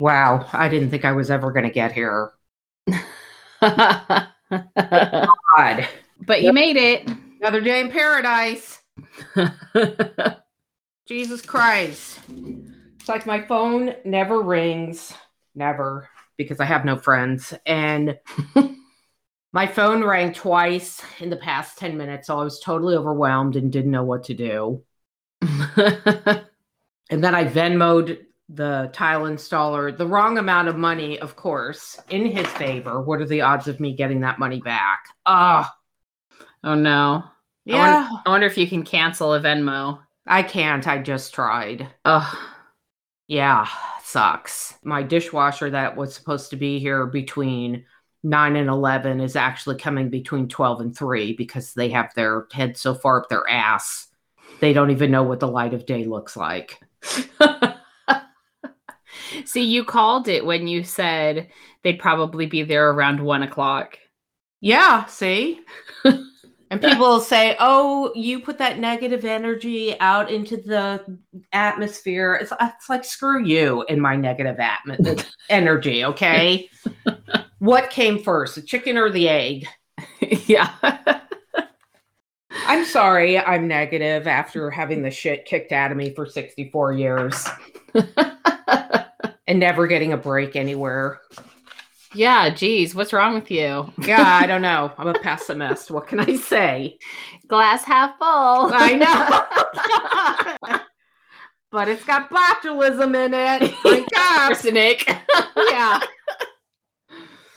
Wow, I didn't think I was ever going to get here. God. but God, you made it. another day in paradise. Jesus Christ. It's like my phone never rings, never, because I have no friends. And my phone rang twice in the past 10 minutes, so I was totally overwhelmed and didn't know what to do. And then I Venmoed the tile installer the wrong amount of money, of course, in his favor. What are the odds of me getting that money back? Ah, oh no. I yeah. wonder, I wonder if you can cancel a Venmo. I can't. I just tried. Ugh. Yeah, sucks. My dishwasher that was supposed to be here between 9 and 11 is actually coming between 12 and 3 because they have their head so far up their ass. They don't even know what the light of day looks like. See, you called it when you said they'd probably be there around one o'clock. Yeah, see? and people will say, oh, you put that negative energy out into the atmosphere. It's, it's like, screw you and my negative atmo- energy, okay? what came first, the chicken or the egg? yeah. I'm sorry, I'm negative after having the shit kicked out of me for 64 years and never getting a break anywhere. yeah, geez, what's wrong with you? Yeah, I don't know. I'm a pessimist. What can I say? Glass half full. I know. but it's got botulism in it. Up. Arsenic. yeah.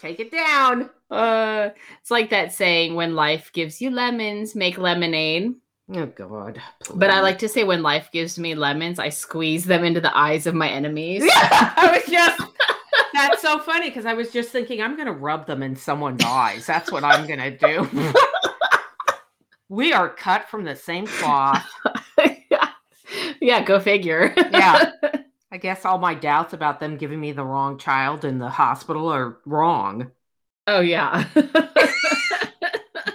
Take it down. Uh, it's like that saying, when life gives you lemons, make lemonade. Oh God. But I like to say, when life gives me lemons, I squeeze them into the eyes of my enemies. Yeah, I was just that's so funny because I was just thinking I'm gonna rub them in someone's eyes. That's what I'm gonna do. we are cut from the same cloth. yeah. yeah, go figure. Yeah. I guess all my doubts about them giving me the wrong child in the hospital are wrong. oh, yeah.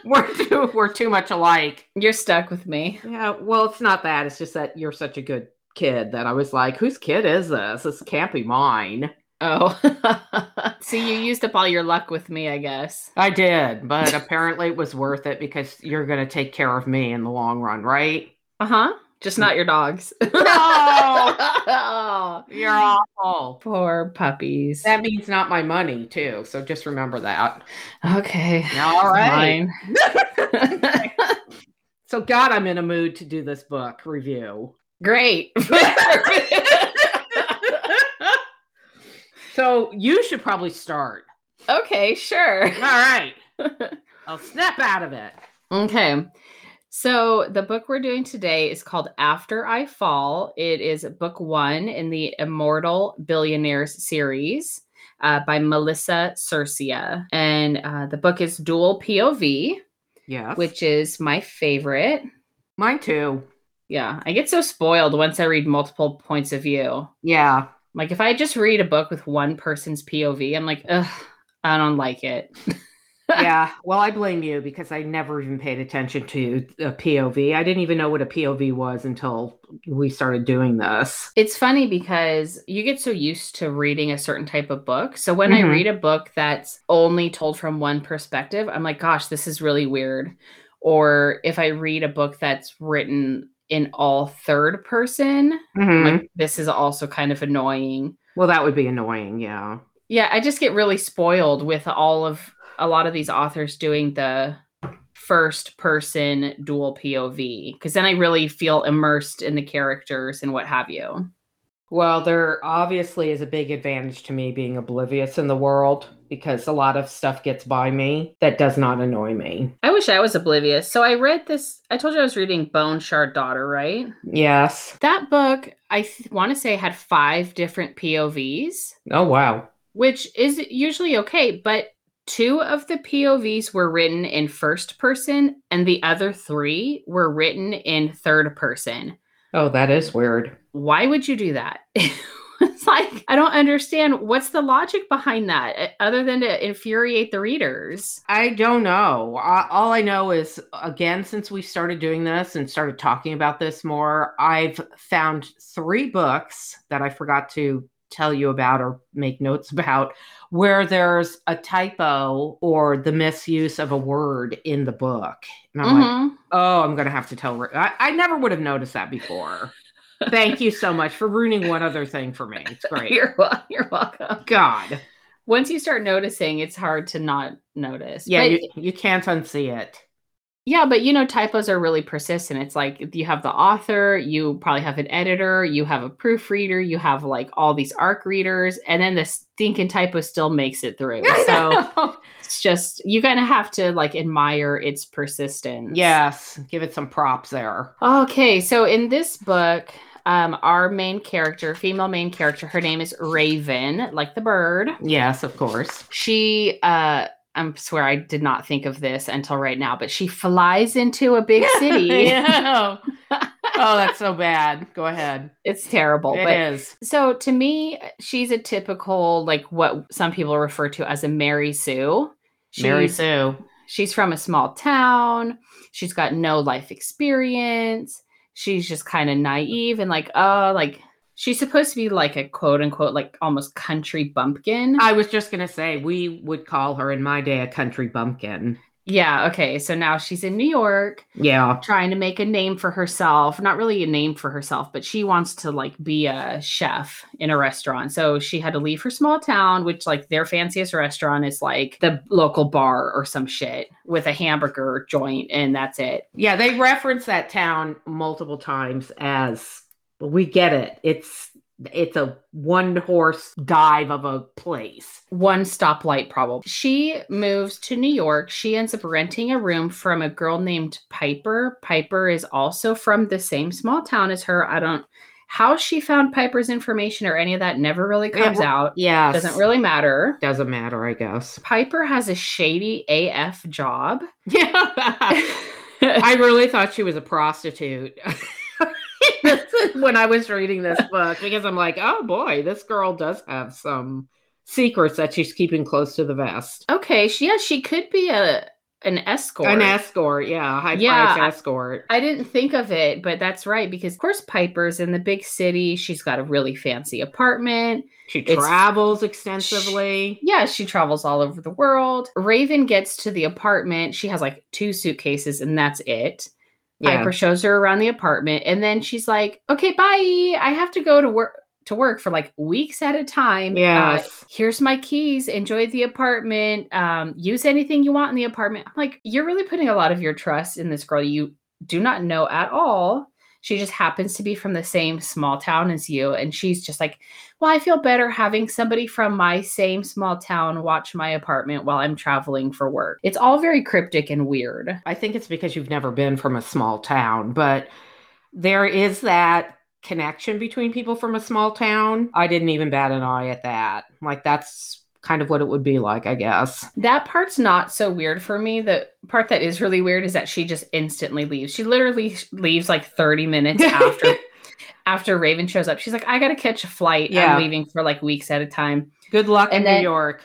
We're too we're too much alike. You're stuck with me. Yeah, well, it's not that. It's just that you're such a good kid that I was like, whose kid is this? This can't be mine. Oh. See, you used up all your luck with me, I guess. I did, but apparently it was worth it because you're going to take care of me in the long run, right? Uh huh. Just not your dogs. No, Oh, you're awful. Poor puppies. That means not my money, too. So just remember that. Okay. All right. Fine. So, God, I'm in a mood to do this book review. Great. So, you should probably start. okay, sure. All right. I'll snap out of it. Okay. So the book we're doing today is called After I Fall. It is book one in the Immortal Billionaires series uh, by Melissa Cercia. And uh, the book is dual POV, Yes. which is my favorite. mine too. Yeah, I get so spoiled once I read multiple points of view. Yeah. Like if I just read a book with one person's POV, I'm like, ugh, I don't like it. yeah. Well, I blame you because I never even paid attention to a POV. I didn't even know what a POV was until we started doing this. It's funny because you get so used to reading a certain type of book. So when I Mhm. read a book that's only told from one perspective, I'm like, gosh, this is really weird. Or if I read a book that's written in all third person, I'm Mhm. like, this is also kind of annoying. Well, that would be annoying. Yeah. Yeah, I just get really spoiled with all of a lot of these authors doing the first person dual POV because then I really feel immersed in the characters and what have you. Well, there obviously is a big advantage to me being oblivious in the world because a lot of stuff gets by me that does not annoy me. I wish I was oblivious. So I read this, I told you I was reading Bone Shard Daughter, right? Yes. That book, I th- want to say, had five different POVs, Oh, wow. which is usually okay, but two of the POVs were written in first person and the other three were written in third person. Oh, that is weird. Why would you do that? it's like, I don't understand what's the logic behind that uh, other than to infuriate the readers. I don't know. All I know is, again, since we started doing this and started talking about this more, I've found three books that I forgot to tell you about or make notes about where there's a typo or the misuse of a word in the book. And I'm like, Mhm. oh, I'm going to have to tell. I-, I never would have noticed that before. Thank you so much for ruining one other thing for me. It's great. You're, you're welcome. God. Once you start noticing, it's hard to not notice. Yeah, But- you, you can't unsee it. Yeah, but you know, typos are really persistent. It's like you have the author, you probably have an editor, you have a proofreader, you have like all these arc readers, and then the stinking typo still makes it through. So it's just you kind of have to like admire its persistence. yes, give it some props there. Okay, so in this book, um, our main character, female main character, her name is Raven, like the bird. Yes, of course. She uh I swear I did not think of this until right now, but she flies into a big city. Oh, that's so bad. Go ahead. It's terrible. It but is. so to me, she's a typical like what some people refer to as a Mary Sue. Mary Sue. She's from a small town. She's got no life experience. She's just kind of naive and like, oh, like she's supposed to be like a quote unquote like almost country bumpkin. I was just gonna say we would call her in my day a country bumpkin. yeah, okay. So now she's in New York Yeah. trying to make a name for herself. Not really a name for herself, but she wants to like be a chef in a restaurant. So she had to leave her small town, which like their fanciest restaurant is like the local bar or some shit with a hamburger joint and that's it. Yeah, they reference that town multiple times as we get it. It's it's a one horse dive of a place. one stoplight problem. She moves to New York. She ends up renting a room from a girl named Piper. Piper is also from the same small town as her. I don't how she found Piper's information or any of that never really comes well, out. Yeah. Doesn't really matter. doesn't matter, I guess. Piper has a shady AF job. Yeah. I really thought she was a prostitute when I was reading this book because I'm like, oh boy, this girl does have some secrets that she's keeping close to the vest. okay, she yeah, she could be a an escort. An escort, yeah, high Yeah, price I- escort. I didn't think of it, but that's right because of course Piper's in the big city. She's got a really fancy apartment. She it's- travels extensively. Yeah, she travels all over the world. Raven gets to the apartment. She has like two suitcases and that's it. Yeah. Piper shows her around the apartment and then she's like, "Okay, bye. I have to go to work to work for like weeks at a time. Uh, here's my keys. Enjoy the apartment. Um, use anything you want in the apartment." I'm like, "You're really putting a lot of your trust in this girl you do not know at all." She just happens to be from the same small town as you and she's just like, "Well, I feel better having somebody from my same small town watch my apartment while I'm traveling for work." It's all very cryptic and weird. I think it's because you've never been from a small town, but there is that connection between people from a small town. I didn't even bat an eye at that. Like that's kind of what it would be like, I guess. That part's not so weird for me. The part that is really weird is that she just instantly leaves. She literally leaves like 30 minutes after after Raven shows up. She's like, I gotta catch a flight. Yeah. I'm leaving for like weeks at a time. Good luck And in then- New York.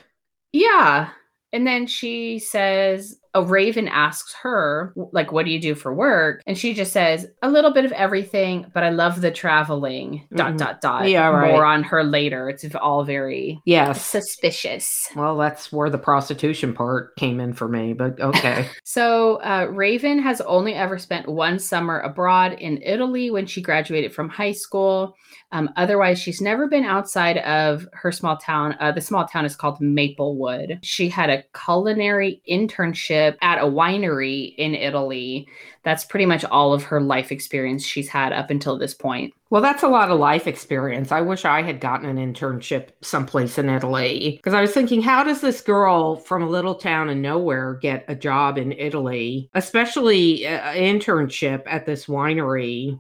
Yeah. And then she says, a Raven asks her, like, what do you do for work? And she just says, a little bit of everything, but I love the traveling. Dot Mhm. dot dot. Yeah, right. More on her later. It's all very Yes. suspicious. Well, that's where the prostitution part came in for me, but okay. So, uh, Raven has only ever spent one summer abroad in Italy when she graduated from high school. Um, otherwise, she's never been outside of her small town. Uh, the small town is called Maplewood. She had a culinary internship internship at a winery in Italy. That's pretty much all of her life experience she's had up until this point. Well, that's a lot of life experience. I wish I had gotten an internship someplace in Italy because I was thinking, how does this girl from a little town in nowhere get a job in Italy, especially uh, an internship at this winery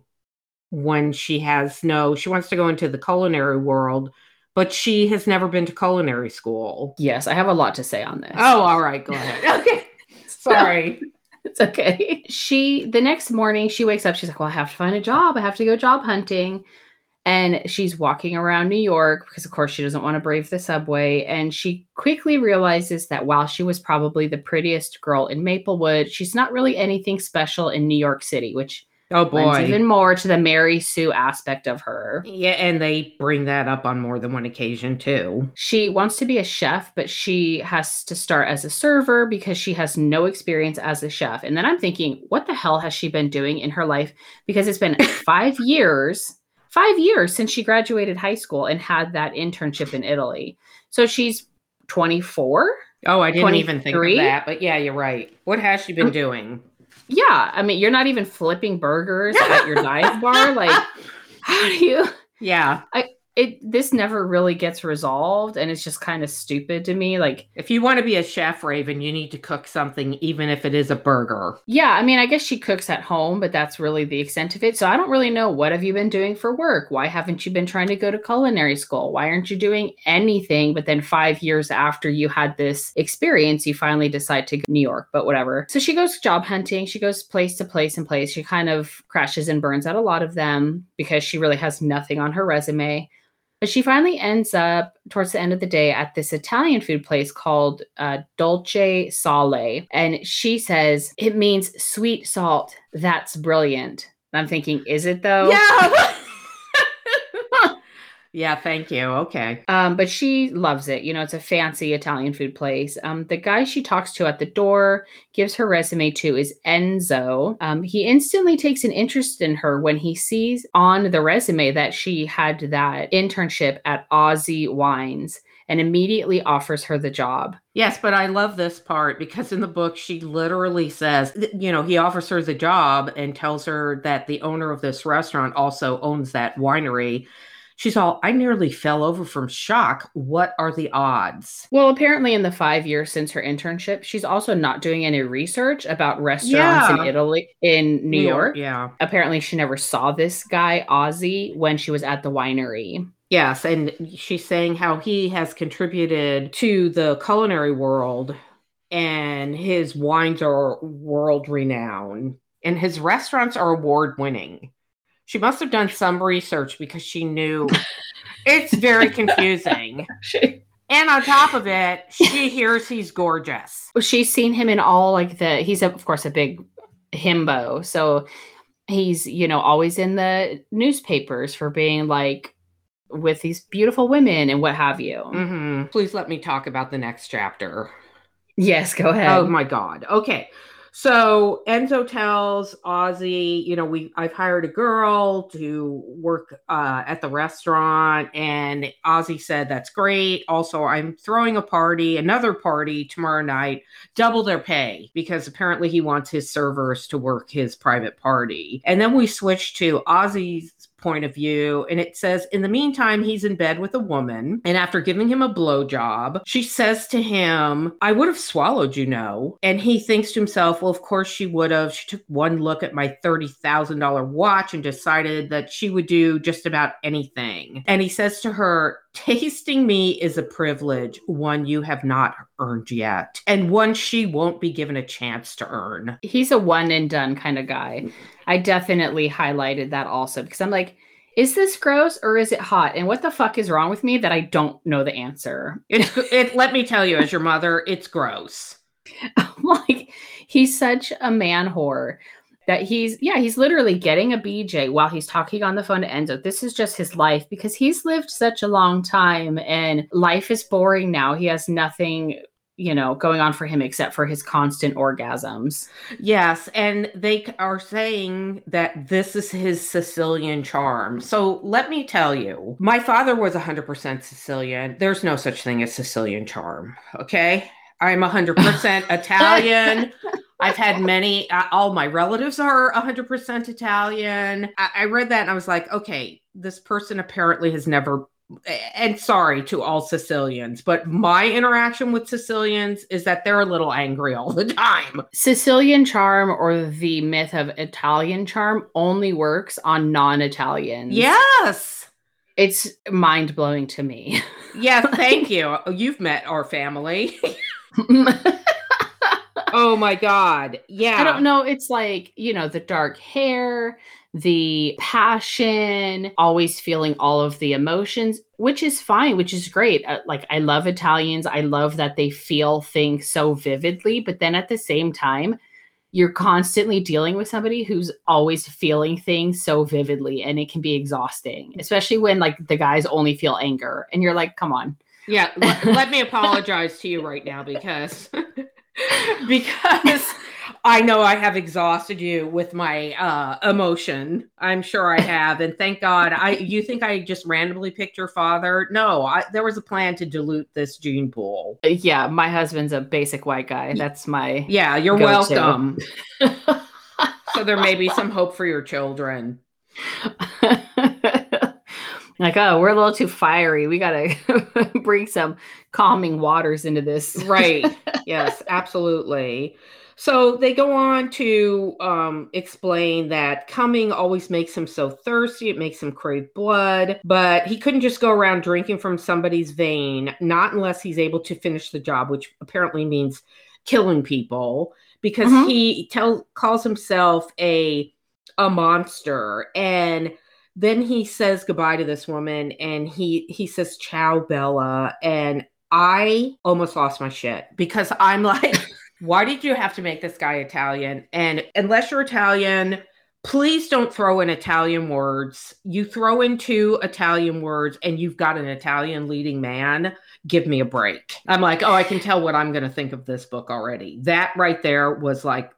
when she has no, she wants to go into the culinary world, but she has never been to culinary school. Yes, I have a lot to say on this. Oh, all right, go ahead. okay. Sorry. it's okay. She the next morning she wakes up. She's like, "Well, I have to find a job. I have to go job hunting." And she's walking around New York because, of course, she doesn't want to brave the subway. And she quickly realizes that while she was probably the prettiest girl in Maplewood, she's not really anything special in New York City, which Oh boy. even more to the Mary Sue aspect of her. Yeah, and they bring that up on more than one occasion too. She wants to be a chef, but she has to start as a server because she has no experience as a chef. And then I'm thinking, what the hell has she been doing in her life? Because it's been five years, five years since she graduated high school and had that internship in Italy. So she's 24. Oh, I didn't even think of that. But yeah, you're right. What has she been um, doing? Yeah. I mean, you're not even flipping burgers at your dive bar. Like, how do you? Yeah. It this never really gets resolved, and it's just kind of stupid to me. Like, If you want to be a chef, Raven, you need to cook something, even if it is a burger. Yeah, I mean, I guess she cooks at home, but that's really the extent of it. So I don't really know what have you been doing for work? Why haven't you been trying to go to culinary school? Why aren't you doing anything? But then 5 years after you had this experience, you finally decide to go to New York, but whatever. So she goes job hunting, she goes place to place and place. She kind of crashes and burns at a lot of them because she really has nothing on her resume. But she finally ends up towards the end of the day at this Italian food place called uh, Dolce Sale. And she says, it means sweet salt. That's brilliant. And I'm thinking, is it though? Yeah. yeah, thank you. Okay. Um, but she loves it. You know, it's a fancy Italian food place. Um, the guy she talks to at the door, gives her resume to, is Enzo. Um, he instantly takes an interest in her when he sees on the resume that she had that internship at Aussie Wines and immediately offers her the job. Yes, but I love this part because in the book, she literally says, you know, he offers her the job and tells her that the owner of this restaurant also owns that winery. She's all, I nearly fell over from shock. What are the odds? Well, apparently, in the five years since her internship, she's also not doing any research about restaurants in Italy, in New, York. Yeah. Apparently, she never saw this guy, Ozzy, when she was at the winery. Yes, and she's saying how he has contributed to the culinary world and his wines are world renowned and his restaurants are award winning. She must have done some research because she knew it's very confusing. And on top of it, she hears he's gorgeous. She's seen him in all like the, he's, of course, a big himbo. So he's, you know, always in the newspapers for being like with these beautiful women and what have you. Mhm. Please let me talk about the next chapter. Yes, go ahead. Oh my god. Okay. So Enzo tells Ozzy, you know, we I've hired a girl to work uh, at the restaurant, and Ozzy said that's great. Also, I'm throwing a party, another party tomorrow night, double their pay because apparently he wants his servers to work his private party. And then we switch to Ozzy's point of view, and it says, in the meantime, he's in bed with a woman, and after giving him a blowjob, she says to him, I would have swallowed, you know. And he thinks to himself, well, of course she would have. She took one look at my $30,000 watch and decided that she would do just about anything. And he says to her, Tasting me is a privilege, one you have not earned yet, and one she won't be given a chance to earn. he's a one and done kind of guy. I definitely highlighted that also because I'm like, is this gross or is it hot? And what the fuck is wrong with me that I don't know the answer? It's it let me tell you, as your mother, it's gross. I'm like, he's such a man whore that he's, yeah, he's literally getting a BJ while he's talking on the phone to Enzo. This is just his life because he's lived such a long time and life is boring now. He has nothing, you know, going on for him except for his constant orgasms. Yes, and they are saying that this is his Sicilian charm. So let me tell you, my father was 100% Sicilian. There's no such thing as Sicilian charm, okay? I'm 100% Italian. I've had many, uh, all my relatives are 100% Italian. I, I read that and I was like, okay, this person apparently has never and sorry to all Sicilians, but my interaction with Sicilians is that they're a little angry all the time. Sicilian charm or the myth of Italian charm only works on non Italians. Yes. It's mind blowing to me. Yeah, thank you. You've met our family. oh my God. Yeah. I don't know. It's like, you know, the dark hair, the passion, always feeling all of the emotions, which is fine, which is great. Uh, like, I love Italians. I love that they feel things so vividly. But then at the same time, you're constantly dealing with somebody who's always feeling things so vividly and it can be exhausting, especially when like the guys only feel anger and you're like, come on. Yeah, let, let me apologize to you right now because because I know I have exhausted you with my uh, emotion. I'm sure I have, and thank God. I you think I just randomly picked your father? No, I, there was a plan to dilute this gene pool. Yeah, my husband's a basic white guy. That's my yeah. You're go-to. welcome. so there may be some hope for your children. like, oh, we're a little too fiery. We got to bring some calming waters into this. right. Yes, absolutely. So they go on to um, explain that coming always makes him so thirsty, it makes him crave blood, but he couldn't just go around drinking from somebody's vein, not unless he's able to finish the job, which apparently means killing people, because mm-hmm. he tell, calls himself a a monster and then he says goodbye to this woman and he he says ciao bella. And i almost lost my shit because i'm like why did you have to make this guy italian? And unless you're italian please don't throw in italian words. You throw in two italian words and you've got an italian leading man give me a break. I'm like oh i can tell what i'm going to think of this book already. That right there was like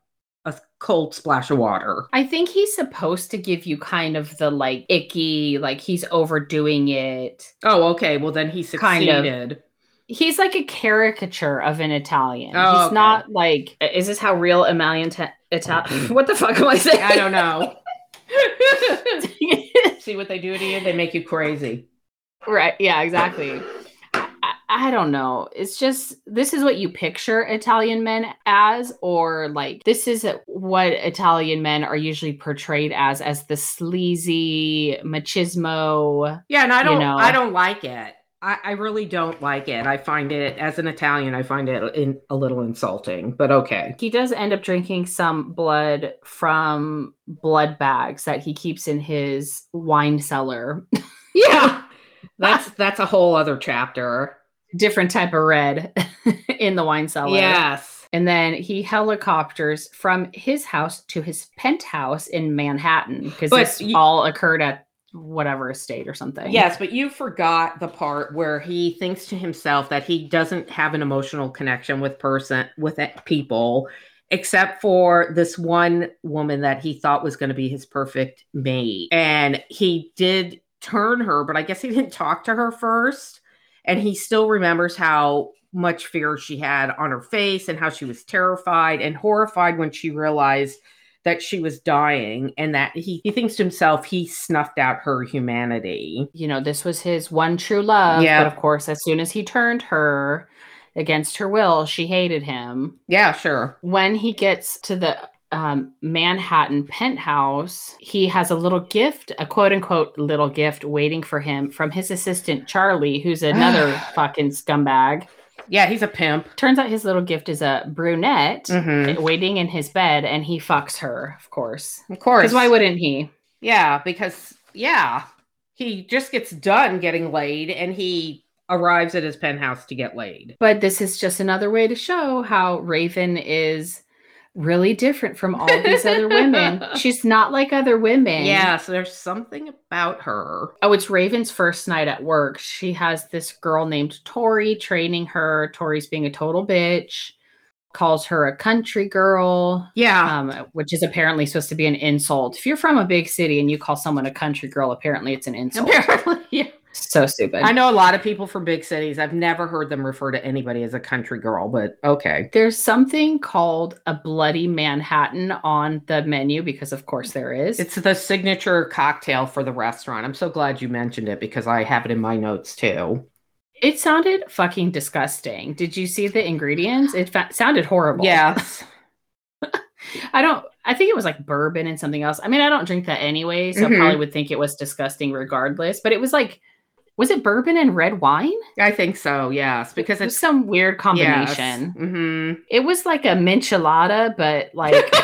cold splash of water. I think he's supposed to give you kind of the like icky, like he's overdoing it. Oh, okay. Well, then he succeeded. Kind of. He's like a caricature of an Italian. Oh, he's okay. not like. Is this how real Italian? Italian? what the fuck am I saying? I don't know. See what they do to you? They make you crazy. Right. Yeah. Exactly. I don't know. It's just this is what you picture Italian men as, or like this is what Italian men are usually portrayed as, as the sleazy machismo. Yeah, and I don't, you know. I don't like it. I, I, really don't like it. I find it as an Italian, I find it in, a little insulting. But okay. He does end up drinking some blood from blood bags that he keeps in his wine cellar. yeah, that's that's a whole other chapter different type of red in the wine cellar. Yes. And then he helicopters from his house to his penthouse in Manhattan because this you, all occurred at whatever estate or something. Yes, but you forgot the part where he thinks to himself that he doesn't have an emotional connection with person with people except for this one woman that he thought was going to be his perfect mate. And he did turn her, but I guess he didn't talk to her first and he still remembers how much fear she had on her face and how she was terrified and horrified when she realized that she was dying and that he, he thinks to himself he snuffed out her humanity. You know, this was his one true love. Yeah. But of course, as soon as he turned her against her will, she hated him. Yeah, sure. When he gets to the um, Manhattan penthouse, he has a little gift, a quote unquote little gift waiting for him from his assistant, Charlie, who's another fucking scumbag. Yeah, he's a pimp. Turns out his little gift is a brunette mm-hmm. waiting in his bed, and he fucks her, of course. Of course. Because why wouldn't he? Yeah, because, yeah, he just gets done getting laid and he arrives at his penthouse to get laid. But this is just another way to show how Raven is really different from all these other women. She's not like other women. Yeah, so there's something about her. Oh, it's Raven's first night at work. She has this girl named Tori training her. Tori's being a total bitch. Calls her a country girl. Yeah. Um, which is apparently supposed to be an insult. If you're from a big city and you call someone a country girl, apparently it's an insult. Apparently, yeah. So stupid. I know a lot of people from big cities. I've never heard them refer to anybody as a country girl, but okay. There's something called a Bloody Manhattan on the menu because, of course, there is. It's the signature cocktail for the restaurant. I'm so glad you mentioned it because I have it in my notes too. It sounded fucking disgusting. Did you see the ingredients? It fa- sounded horrible. Yes. I don't. I think it was like bourbon and something else. I mean, I don't drink that anyway, so Mhm. I probably would think it was disgusting regardless. But it was like, was it bourbon and red wine? I think so. Yes, because It it's some weird combination. hmm It was like a minchelada, but like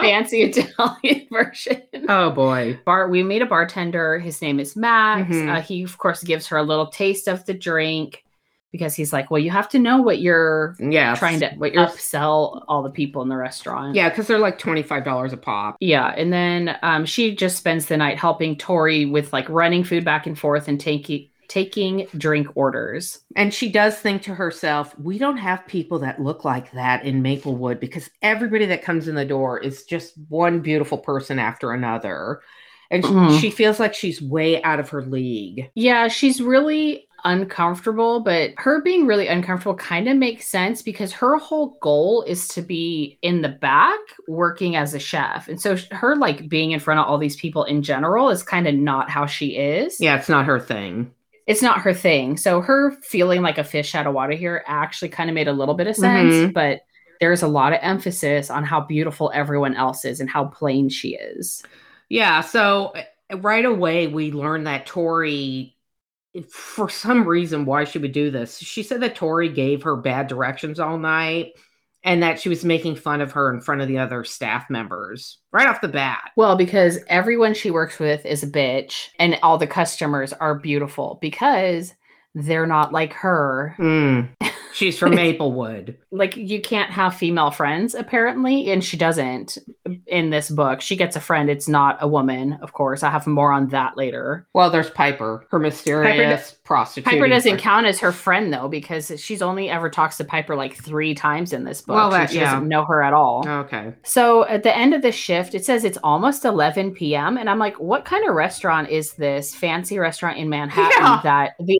fancy Italian version. oh boy. Bar, we made a bartender. His name is Max. Mhm. Uh, he, of course, gives her a little taste of the drink because he's like, "Well, you have to know what you're Yeah. trying to what you're upsell all the people in the restaurant." Yeah, because they're like twenty five dollars a pop. Yeah, and then um, she just spends the night helping Tori with like running food back and forth and taking taking drink orders. And she does think to herself, we don't have people that look like that in Maplewood because everybody that comes in the door is just one beautiful person after another. And Mhm. she feels like she's way out of her league. Yeah, she's really uncomfortable, but her being really uncomfortable kind of makes sense because her whole goal is to be in the back working as a chef. And so her like being in front of all these people in general is kind of not how she is. Yeah, it's not her thing. It's not her thing. So her feeling like a fish out of water here actually kind of made a little bit of sense, Mhm. but there's a lot of emphasis on how beautiful everyone else is and how plain she is. Yeah, so uh, right away we learned that Tori, for some reason, why she would do this. She said that Tori gave her bad directions all night and that she was making fun of her in front of the other staff members right off the bat. Well, because everyone she works with is a bitch and all the customers are beautiful because they're not like her. Mm. She's from Maplewood. Like you can't have female friends apparently, and she doesn't in this book. She gets a friend, it's not a woman, of course. I have more on that later. Well, there's Piper, her mysterious prostitute. Piper doesn't count as her friend though, because she's only ever talks to Piper like three times in this book. Well, that- she yeah. doesn't know her at all. Okay. So at the end of the shift, it says it's almost 11 p.m. And I'm like, what kind of restaurant is this fancy restaurant in Manhattan Yeah. that the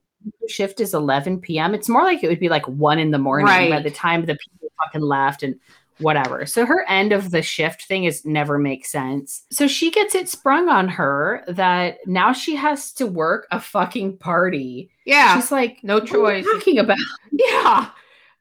shift is 11 p.m.? It's more like it would be like one in the morning by the time the people fucking left and whatever. So her end of the shift thing is never makes sense. So she gets it sprung on her that now she has to work a fucking party. Yeah. She's like, no what are you choice. talking about? Yeah.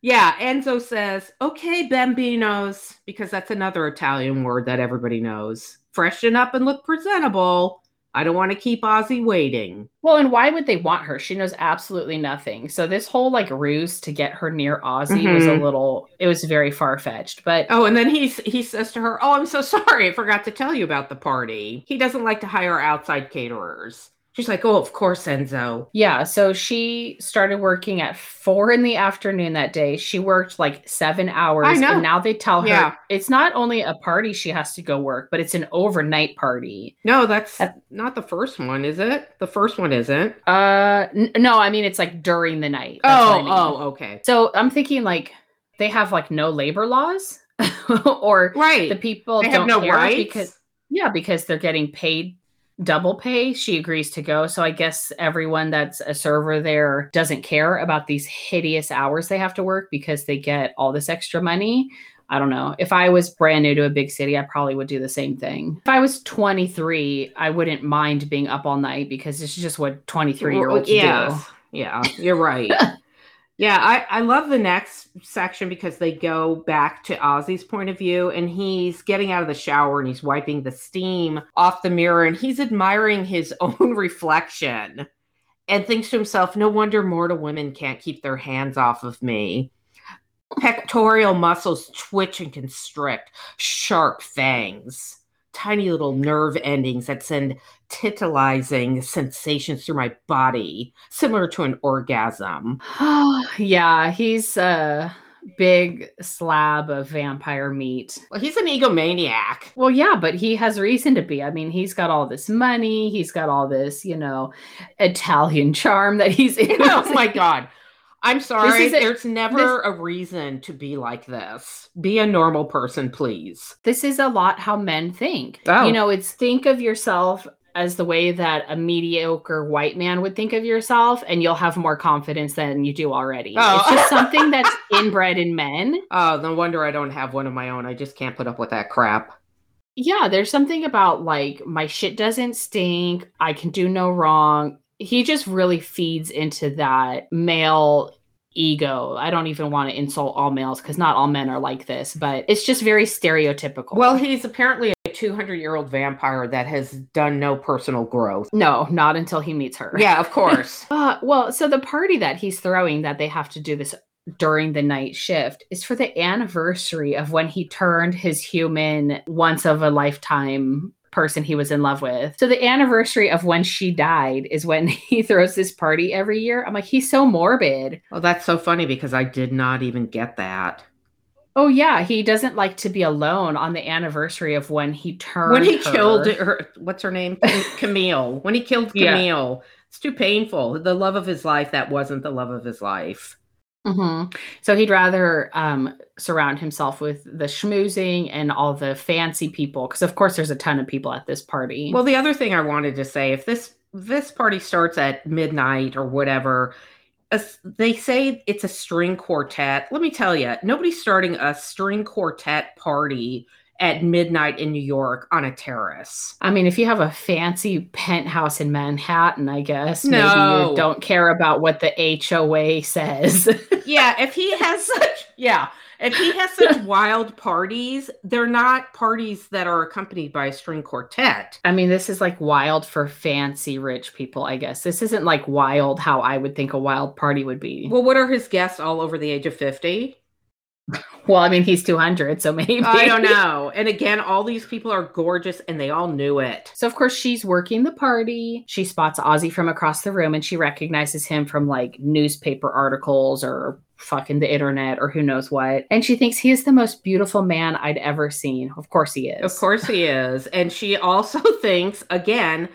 Yeah. Enzo says, okay, bambinos, because that's another Italian word that everybody knows. Freshen up and look presentable. I don't want to keep Ozzy waiting. Well, and why would they want her? She knows absolutely nothing. So this whole like ruse to get her near Ozzy was a Mhm. little it was very far fetched. But Oh, and then he's he says to her, Oh, I'm so sorry. I forgot to tell you about the party. He doesn't like to hire outside caterers. She's like, Oh, of course, Enzo. yeah, so she started working at four in the afternoon that day. She worked like seven hours. I know. And now they tell her Yeah. it's not only a party she has to go work, but it's an overnight party. No, that's That- not the first one, is it? The first one isn't. Uh n- no, I mean it's like during the night. That's Oh, I mean. oh, okay. So I'm thinking like they have like no labor laws or Right. the people they don't no care rights. because yeah because they're getting paid double pay she agrees to go. So i guess everyone that's a server there doesn't care about these hideous hours they have to work because they get all this extra money. I don't know. If i was brand new to a big city i probably would do the same thing. If i was 23 i wouldn't mind being up all night because it's just what 23 year olds do. Yes. Yeah, you're right. yeah, I, I love the next section because they go back to Ozzy's point of view and he's getting out of the shower and he's wiping the steam off the mirror and he's admiring his own reflection and thinks to himself, no wonder mortal women can't keep their hands off of me. Pectoral muscles twitch and constrict, sharp fangs, tiny little nerve endings that send titillizing sensations through my body, similar to an orgasm. yeah he's a big slab of vampire meat Well, he's an egomaniac. Well, yeah, but he has reason to be. I mean, he's got all this money. He's got all this, you know, Italian charm that he's. oh my god. I'm sorry. a- There's never a reason to be like this. Be a normal person, please. This is a lot how men think. Oh. You know, it's think of yourself as the way that a mediocre white man would think of yourself, and you'll have more confidence than you do already. Oh. It's just something that's inbred in men. Oh, no wonder I don't have one of my own. I just can't put up with that crap. Yeah, there's something about like my shit doesn't stink. I can do no wrong. He just really feeds into that male ego. I don't even want to insult all males because not all men are like this, but it's just very stereotypical. Well, he's apparently a 200 year old vampire that has done no personal growth. no, not until he meets her. Yeah, of course. Uh, well, so the party that he's throwing that they have to do this during the night shift is for the anniversary of when he turned his human once of a lifetime person he was in love with. So the anniversary of when she died is when he throws this party every year. I'm like, he's so morbid. well, that's so funny because I did not even get that. Oh yeah, he doesn't like to be alone on the anniversary of when he turned when he her. killed her, what's her name? Camille. When he killed Yeah. Camille, it's too painful. The love of his life, that wasn't the love of his life. Mhm. So he'd rather um, surround himself with the schmoozing and all the fancy people, because of course there's a ton of people at this party. Well, the other thing I wanted to say, if this this party starts at midnight or whatever, as they say it's a string quartet. Let me tell you, nobody's starting a string quartet party at midnight in New York on a terrace. I mean, if you have a fancy penthouse in Manhattan, I guess maybe you don't care about what the HOA says. Yeah, if he has such yeah, if he has such wild parties, they're not parties that are accompanied by a string quartet. I mean, this is like wild for fancy rich people, I guess. This isn't like wild how I would think a wild party would be. Well, Well, what are his guests all over the age of 50? I mean, he's 200, so maybe. I don't know. And again, all these people are gorgeous and they all knew it. So, of course, she's working the party. She spots Ozzy from across the room and she recognizes him from like newspaper articles or fucking the internet or who knows what. And she thinks he is the most beautiful man I'd ever seen. Of course, he is. Of course he is. And she also thinks, again,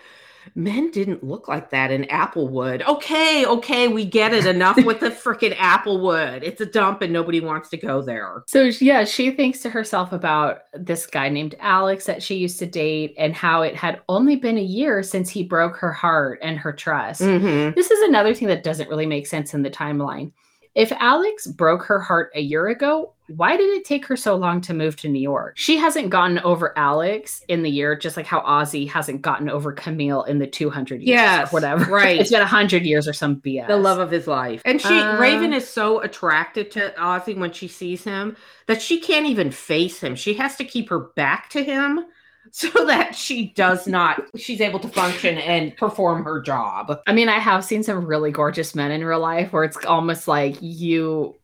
men didn't look like that in Applewood. Okay, okay, we get it. Enough with the freaking Applewood. It's a dump and nobody wants to go there. So, yeah, she thinks to herself about this guy named Alex that she used to date and how it had only been a year since he broke her heart and her trust. Mm-hmm. This is another thing that doesn't really make sense in the timeline. If Alex broke her heart a year ago, why did it take her so long to move to New York? She hasn't gotten over Alex in the year, just like how Ozzy hasn't gotten over Camille in the 200 years. Yes, or whatever. right. It's been 100 years or some BS. The love of his life. And she Uh, Raven is so attracted to Ozzy when she sees him that she can't even face him. She has to keep her back to him so that she does not she's able to function and perform her job. I mean, I have seen some really gorgeous men in real life where it's almost like you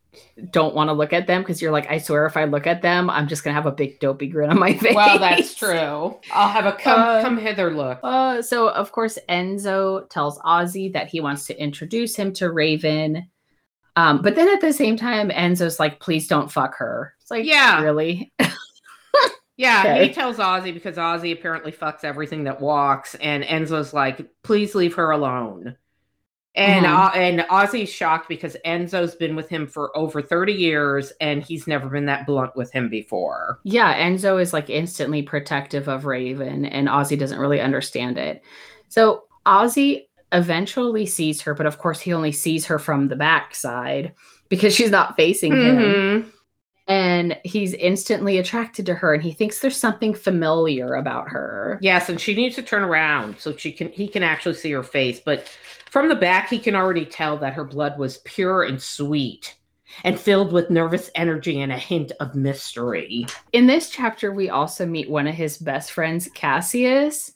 don't want to look at them because you're like, I swear, if I look at them, I'm just gonna have a big dopey grin on my face. Well, that's true. I'll have a come Uh, come hither look. Uh, so of course Enzo tells Ozzy that he wants to introduce him to Raven. Um, but then at the same time, Enzo's like, please don't fuck her. It's like, Yeah. really? Yeah, Okay. he tells Ozzy because Ozzy apparently fucks everything that walks, and Enzo's like, "Please leave her alone." And Mhm. uh, and Ozzy's shocked because Enzo's been with him for over thirty years, and he's never been that blunt with him before. Yeah, Enzo is like instantly protective of Raven, and Ozzy doesn't really understand it. So Ozzy eventually sees her, but of course he only sees her from the backside because she's not facing him. And he's instantly attracted to her, and he thinks there's something familiar about her. Yes, and she needs to turn around so she can he can actually see her face, but from the back he can already tell that her blood was pure and sweet. And filled with nervous energy and a hint of mystery. In this chapter, we also meet one of his best friends, Cassius.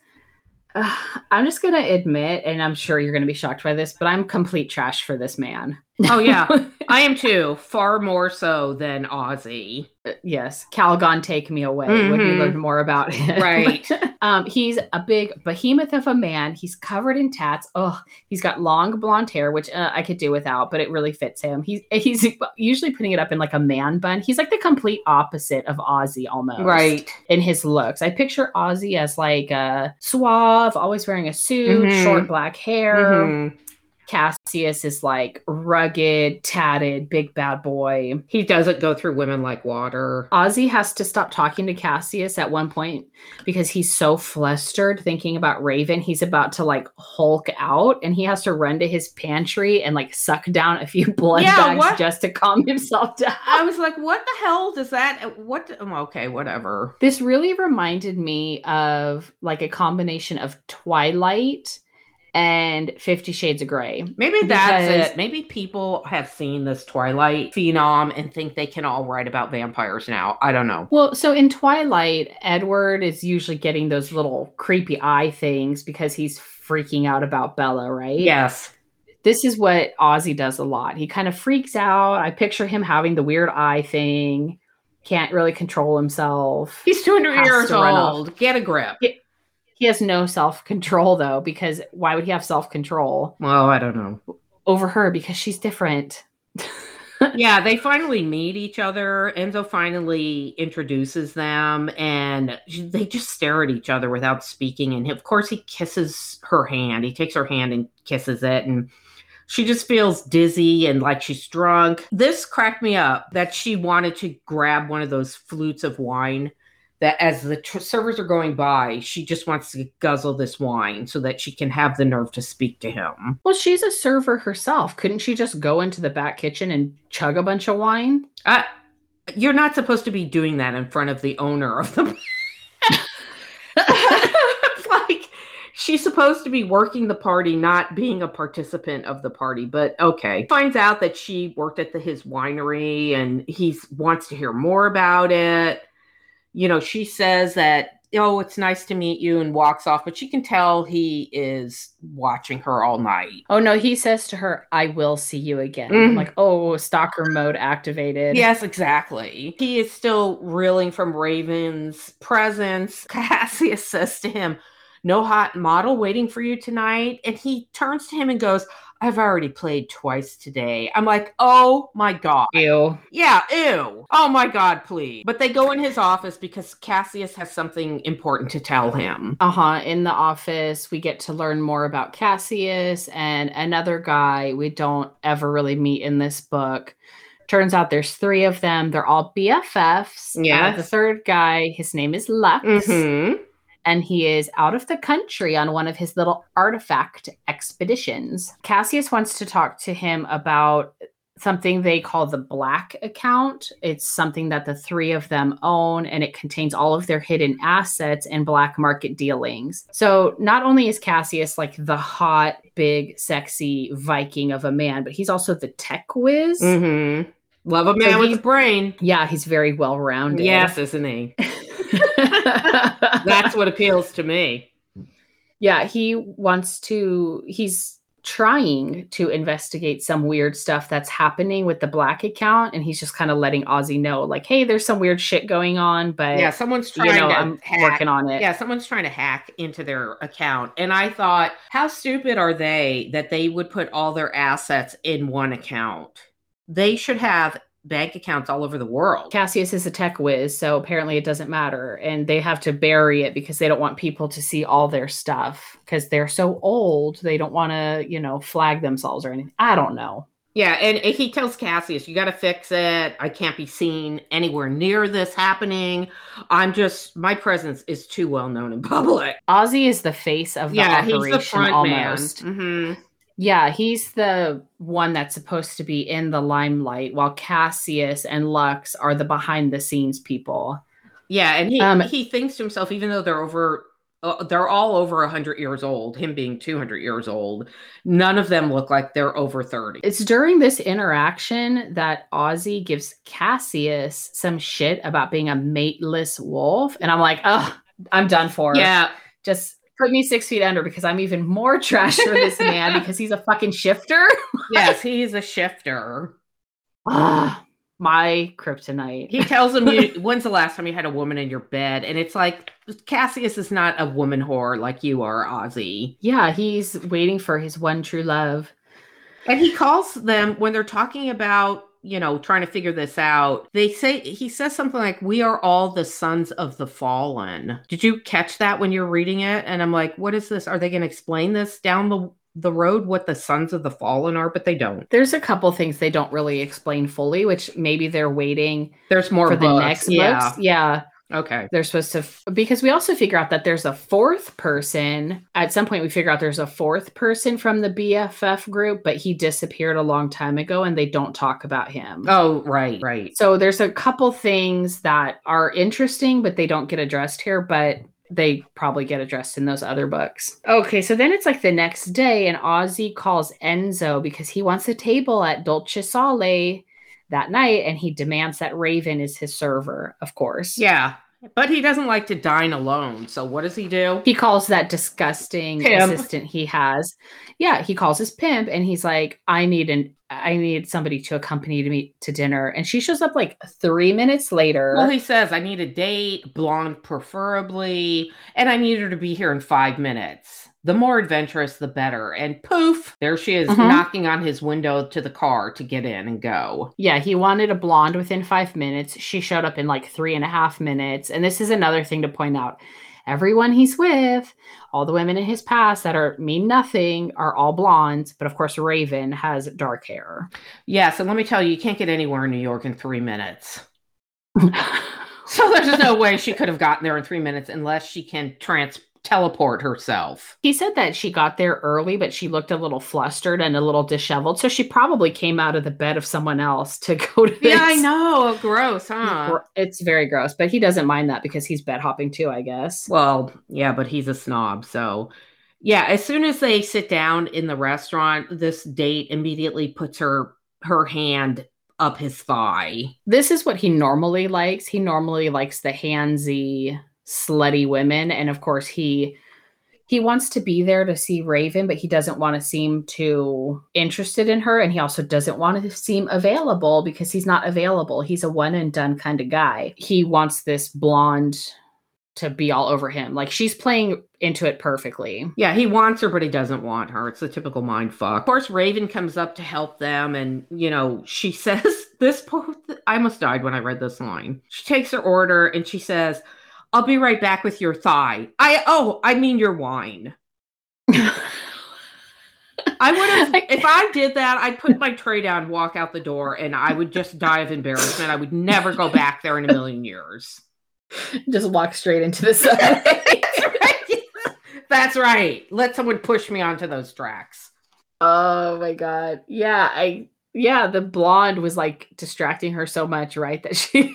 Ugh, I'm just going to admit, and I'm sure you're going to be shocked by this, but I'm complete trash for this man. Oh yeah, I am too. Far more so than Ozzy. yes, Calgon, take me away when we Mhm. learn more about him. Right. um, he's a big behemoth of a man. He's covered in tats. Oh, he's got long blonde hair, which uh, I could do without, but it really fits him. He's he's usually putting it up in like a man bun. He's like the complete opposite of Ozzy almost. Right. in his looks. I picture Ozzy as like a suave, always wearing a suit, Mhm. short black hair. Mhm. Cassius is like rugged, tatted, big bad boy. He doesn't go through women like water. Ozzy has to stop talking to Cassius at one point because he's so flustered thinking about Raven. He's about to like hulk out and he has to run to his pantry and like suck down a few blood Yeah, bags what? just to calm himself down. I was like, what the hell does that? What? um, Okay, whatever. This really reminded me of like a combination of Twilight and Fifty Shades of Grey. Maybe that's Because- it. Maybe people have seen this Twilight phenom and think they can all write about vampires now. I don't know. Well, so in Twilight, Edward is usually getting those little creepy eye things because he's freaking out about Bella, right? Yes. This is what Ozzy does a lot. He kind of freaks out. I picture him having the weird eye thing, can't really control himself. He's 200 years old. Get a grip. He has no self control, though, because why would he have self control Well, I don't know. over her? Because she's different. yeah, they finally meet each other. Enzo finally introduces them and they just stare at each other without speaking. And of course, he kisses her hand. He takes her hand and kisses it. And she just feels dizzy and like she's drunk. This cracked me up that she wanted to grab one of those flutes of wine. That as the tr- servers are going by, she just wants to guzzle this wine so that she can have the nerve to speak to him. Well, she's a server herself. Couldn't she just go into the back kitchen and chug a bunch of wine? Uh, you're not supposed to be doing that in front of the owner of the. like she's supposed to be working the party, not being a participant of the party. But okay, finds out that she worked at the, his winery, and he wants to hear more about it. You know, she says that. Oh, it's nice to meet you, and walks off. But she can tell he is watching her all night. Oh no, he says to her, I will see you again. Mhm. I'm like, oh, stalker mode activated. Yes, exactly. He is still reeling from Raven's presence. Cassius says to him, No hot model waiting for you tonight. And he turns to him and goes, I've already played twice today. I'm like, Oh my God. Ew. Yeah, ew. Oh my God, please. But they go in his office because Cassius has something important to tell him. Uh-huh. In the office, we get to learn more about Cassius and another guy we don't ever really meet in this book. Turns out there's three of them. They're all BFFs. Uh, the third guy, his name is Lux. Mm-hmm. And he is out of the country on one of his little artifact expeditions. Cassius wants to talk to him about something they call the Black account. It's something that the three of them own and it contains all of their hidden assets and black market dealings. So, not only is Cassius like the hot, big, sexy Viking of a man, but he's also the tech whiz. Mm-hmm. Love a man So with a brain. Yeah, he's very well rounded. Yes, isn't he? That's what appeals to me. yeah he wants to he's trying to investigate some weird stuff that's happening with the black account and he's just kind of letting ozzy know like hey there's some weird shit going on but Yeah, someone's you trying know to i'm hack. working on it Yeah, someone's trying to hack into their account. And I thought, how stupid are they that they would put all their assets in one account? They should have bank accounts all over the world. cassius is a tech whiz so apparently it doesn't matter and they have to bury it because they don't want people to see all their stuff because they're so old they don't want to you know flag themselves or anything i don't know Yeah, and he tells Cassius, you got to fix it. I can't be seen anywhere near this happening. I'm just, my presence is too well known in public. ozzy is the face of the yeah, operation he's the front almost man. Mhm. Yeah, he's the one that's supposed to be in the limelight, while Cassius and Lux are the behind the scenes people. Yeah, and he Um, he thinks to himself, even though they're over, uh, they're all over hundred years old. Him being two hundred years old, none of them look like they're over thirty. It's during this interaction that Ozzy gives Cassius some shit about being a mateless wolf. And I'm like, oh, I'm done for. yeah, Just put me six feet under because I'm even more trash for this man because he's a fucking shifter. yes, he's a shifter. Ah, my kryptonite. He tells him, you, "When's the last time you had a woman in your bed?" And it's like Cassius is not a woman whore like you are, Ozzy. yeah, he's waiting for his one true love. And he calls them when they're talking about, you know, trying to figure this out. They say he says something like, "We are all the sons of the fallen." Did you catch that when you're reading it? And I'm like, "What is this? Are they going to explain this down the the road what the sons of the fallen are, but they don't. There's a couple things they don't really explain fully, which maybe they're waiting There's more for the books. next yeah. books. Yeah. Okay. They're supposed to, f- because we also figure out that there's a fourth person. At some point, we figure out there's a fourth person from the BFF group, but he disappeared a long time ago and they don't talk about him. Oh, right, right. So there's a couple things that are interesting, but they don't get addressed here, but they probably get addressed in those other books. Okay, so then it's like the next day, and Ozzy calls Enzo because he wants a table at Dolce Sale that night, and he demands that Raven is his server, of course. Yeah. But he doesn't like to dine alone. So what does he do? He calls that disgusting Pimp. assistant he has. Yeah, he calls his pimp and he's like, I need an I need somebody to accompany me to dinner. And she shows up like three minutes later. Well, he says, I need a date, blonde preferably, and I need her to be here in five minutes. The more adventurous, the better. And poof, there she is Mhm. knocking on his window to the car to get in and go. Yeah, he wanted a blonde within five minutes. She showed up in like three and a half minutes. And this is another thing to point out. Everyone he's with, all the women in his past that are mean nothing, are all blondes. But of course, Raven has dark hair. Yes, and let me tell you, you can't get anywhere in New York in three minutes. So there's no way she could have gotten there in three minutes unless she can trans teleport herself. he said that she got there early, but she looked a little flustered and a little disheveled. So she probably came out of the bed of someone else to go to this. Yeah, I know. Oh, gross, huh? It's very gross, but he doesn't mind that because he's bed hopping too, I guess. Well, yeah, but he's a snob. So, yeah, as soon as they sit down in the restaurant, this date immediately puts her her hand up his thigh. This is what he normally likes. He normally likes the handsy, slutty women, and of course he he wants to be there to see Raven, but he doesn't want to seem too interested in her, and he also doesn't want to seem available because he's not available. He's a one and done kind of guy. He wants this blonde to be all over him. Like she's playing into it perfectly. Yeah, he wants her, but he doesn't want her. It's the typical mind fuck. Of course, Raven comes up to help them, and you know, she says this. po- I almost died when I read this line. She takes her order and she says, "I'll be right back with your thigh." I oh, I mean your wine. I would have if I did that, I'd put my tray down, walk out the door, and I would just die of embarrassment. I would never go back there in a million years. Just walk straight into the subway. That's right. Let someone push me onto those tracks. Oh my god. Yeah, I yeah, the blonde was like distracting her so much, right? That she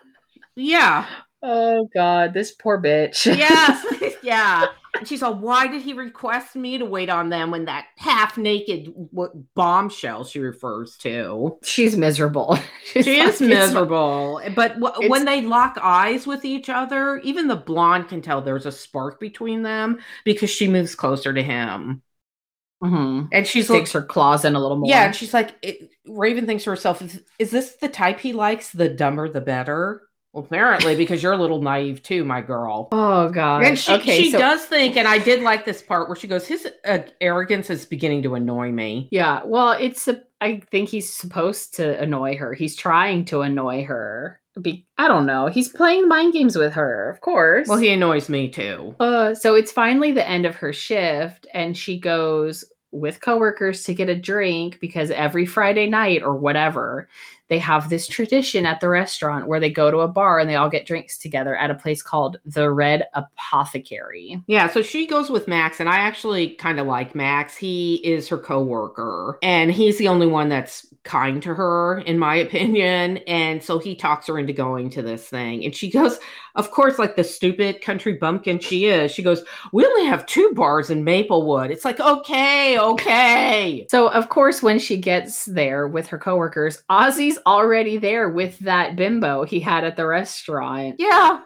Yeah. Oh god, this poor bitch. Yes. yeah. And she's all, why did he request me to wait on them when that half naked w- bombshell she refers to? She's miserable. She's She like, is miserable. But w- when they lock eyes with each other, even the blonde can tell there's a spark between them because she moves closer to him. Mhm. And she's Digs her claws in a little more. Yeah, and she's like, it, Raven thinks to herself, is, is this the type he likes? The dumber, the better. Well, apparently, because you're a little naive too, my girl. Oh god. And she, okay, she so does think, and I did like this part where she goes, his uh, arrogance is beginning to annoy me. yeah, well, it's a, I think he's supposed to annoy her. He's trying to annoy her. Be, I don't know. He's playing mind games with her, of course. Well, he annoys me too. Uh, so it's finally the end of her shift, and she goes with coworkers to get a drink because every Friday night or whatever, they have this tradition at the restaurant where they go to a bar and they all get drinks together at a place called the Red Apothecary. Yeah, so she goes with Max, and I actually kind of like Max. He is her coworker, and he's the only one that's kind to her, in my opinion. And so he talks her into going to this thing. And she goes, of course, like the stupid country bumpkin she is, she goes, We only have two bars in Maplewood. It's like, okay, okay. So, of course, when she gets there with her coworkers, Ozzy's already there with that bimbo he had at the restaurant. Yeah.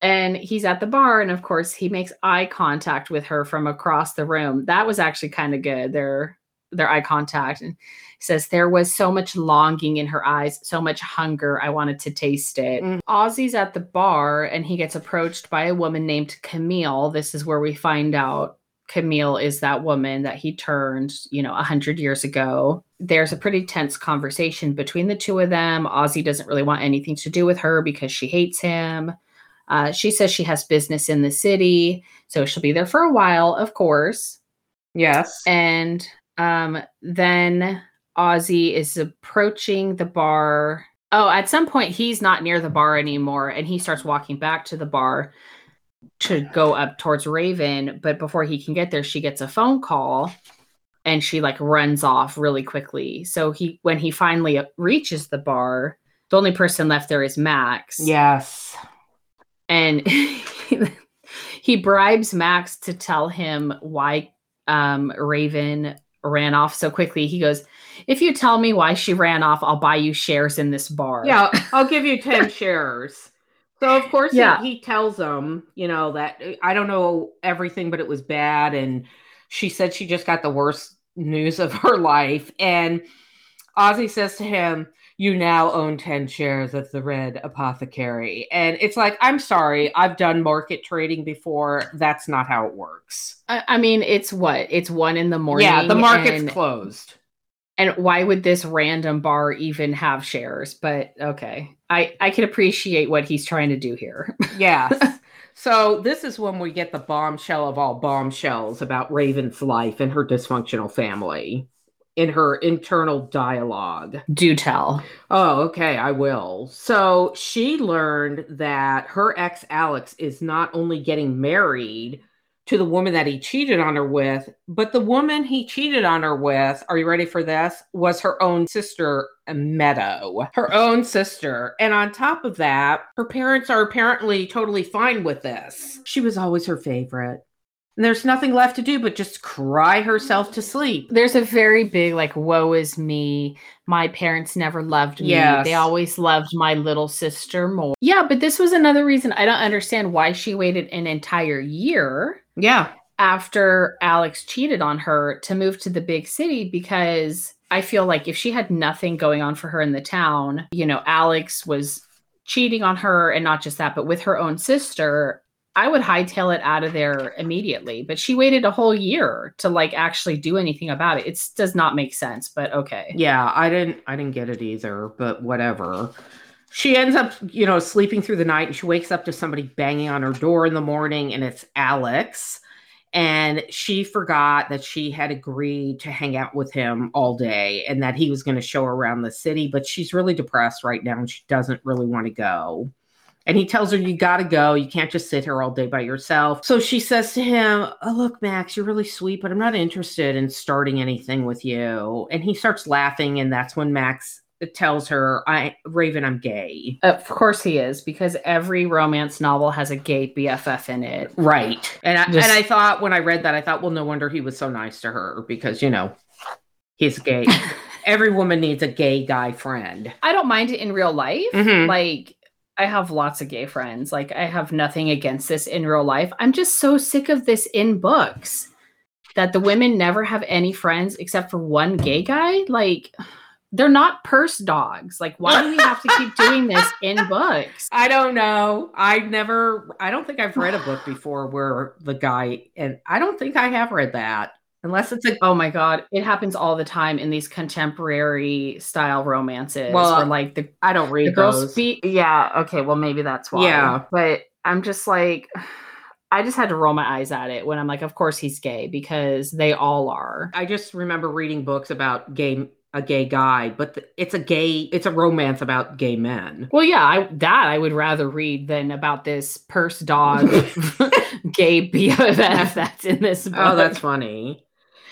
and he's at the bar and of course he makes eye contact with her from across the room that was actually kind of good their their eye contact and says there was so much longing in her eyes so much hunger i wanted to taste it Mm. ozzy's at the bar and he gets approached by a woman named camille this is where we find out camille is that woman that he turned you know a hundred years ago there's a pretty tense conversation between the two of them ozzy doesn't really want anything to do with her because she hates him uh, she says she has business in the city, so she'll be there for a while, of course. Yes. And um, then Ozzy is approaching the bar. Oh, at some point, he's not near the bar anymore, and he starts walking back to the bar to go up towards Raven. But before he can get there, she gets a phone call and she like runs off really quickly. So he, when he finally reaches the bar, the only person left there is Max. Yes. And he bribes Max to tell him why um, Raven ran off so quickly. He goes, If you tell me why she ran off, I'll buy you shares in this bar. Yeah, I'll give you 10 shares. So, of course, Yeah. he, he tells them, you know, that uh, I don't know everything, but it was bad. And she said she just got the worst news of her life. And Ozzy says to him, You now own 10 shares of the Red Apothecary. And it's like, I'm sorry, I've done market trading before. That's not how it works. I, I mean, it's what? It's one in the morning. yeah, the market's and, closed. and why would this random bar even have shares? But okay. I, I can appreciate what he's trying to do here. Yes. so this is when we get the bombshell of all bombshells about Raven's life and her dysfunctional family in her internal dialogue. do tell. Oh, okay, I will. So she learned that her ex Alex is not only getting married to the woman that he cheated on her with, but the woman he cheated on her with, are you ready for this? Was her own sister, Meadow. Her own sister. And on top of that, her parents are apparently totally fine with this. She was always her favorite. And there's nothing left to do but just cry herself to sleep. There's a very big, like, woe is me. My parents never loved me. Yes. They always loved my little sister more. Yeah, but this was another reason I don't understand why she waited an entire year Yeah. after Alex cheated on her to move to the big city because I feel like if she had nothing going on for her in the town, you know, Alex was cheating on her and not just that, but with her own sister, I would hightail it out of there immediately. But she waited a whole year to like actually do anything about it. It does not make sense, but okay. Yeah, I didn't I didn't get it either, but whatever. She ends up, you know, sleeping through the night and she wakes up to somebody banging on her door in the morning and it's Alex. And she forgot that she had agreed to hang out with him all day and that he was going to show her around the city, but she's really depressed right now and she doesn't really want to go. And he tells her, You got to go. You can't just sit here all day by yourself. So she says to him, oh, Look, Max, you're really sweet, but I'm not interested in starting anything with you. And he starts laughing. And that's when Max tells her, I, Raven, I'm gay. Of course he is, because every romance novel has a gay BFF in it. Right. And I, Just- and I thought, when I read that, I thought, Well, no wonder he was so nice to her because, you know, he's gay. Every woman needs a gay guy friend. I don't mind it in real life. Mhm. Like, I have lots of gay friends. Like, I have nothing against this in real life. I'm just so sick of this in books that the women never have any friends except for one gay guy. Like, they're not purse dogs. Like, why do we have to keep doing this in books? I don't know. I never, I don't think I've read a book before where the guy, and I don't think I have read that unless it's a, Oh my god, it happens all the time in these contemporary style romances. Well, like the I don't the read girls those. speak. Yeah, okay, well maybe that's why. Yeah. but I'm just like, I just had to roll my eyes at it when I'm like, of course he's gay because they all are. I just remember reading books about gay, a gay guy, but it's a gay, it's a romance about gay men. Well, yeah, I, that I would rather read than about this purse dog gay BFF that's in this book. Oh, that's funny.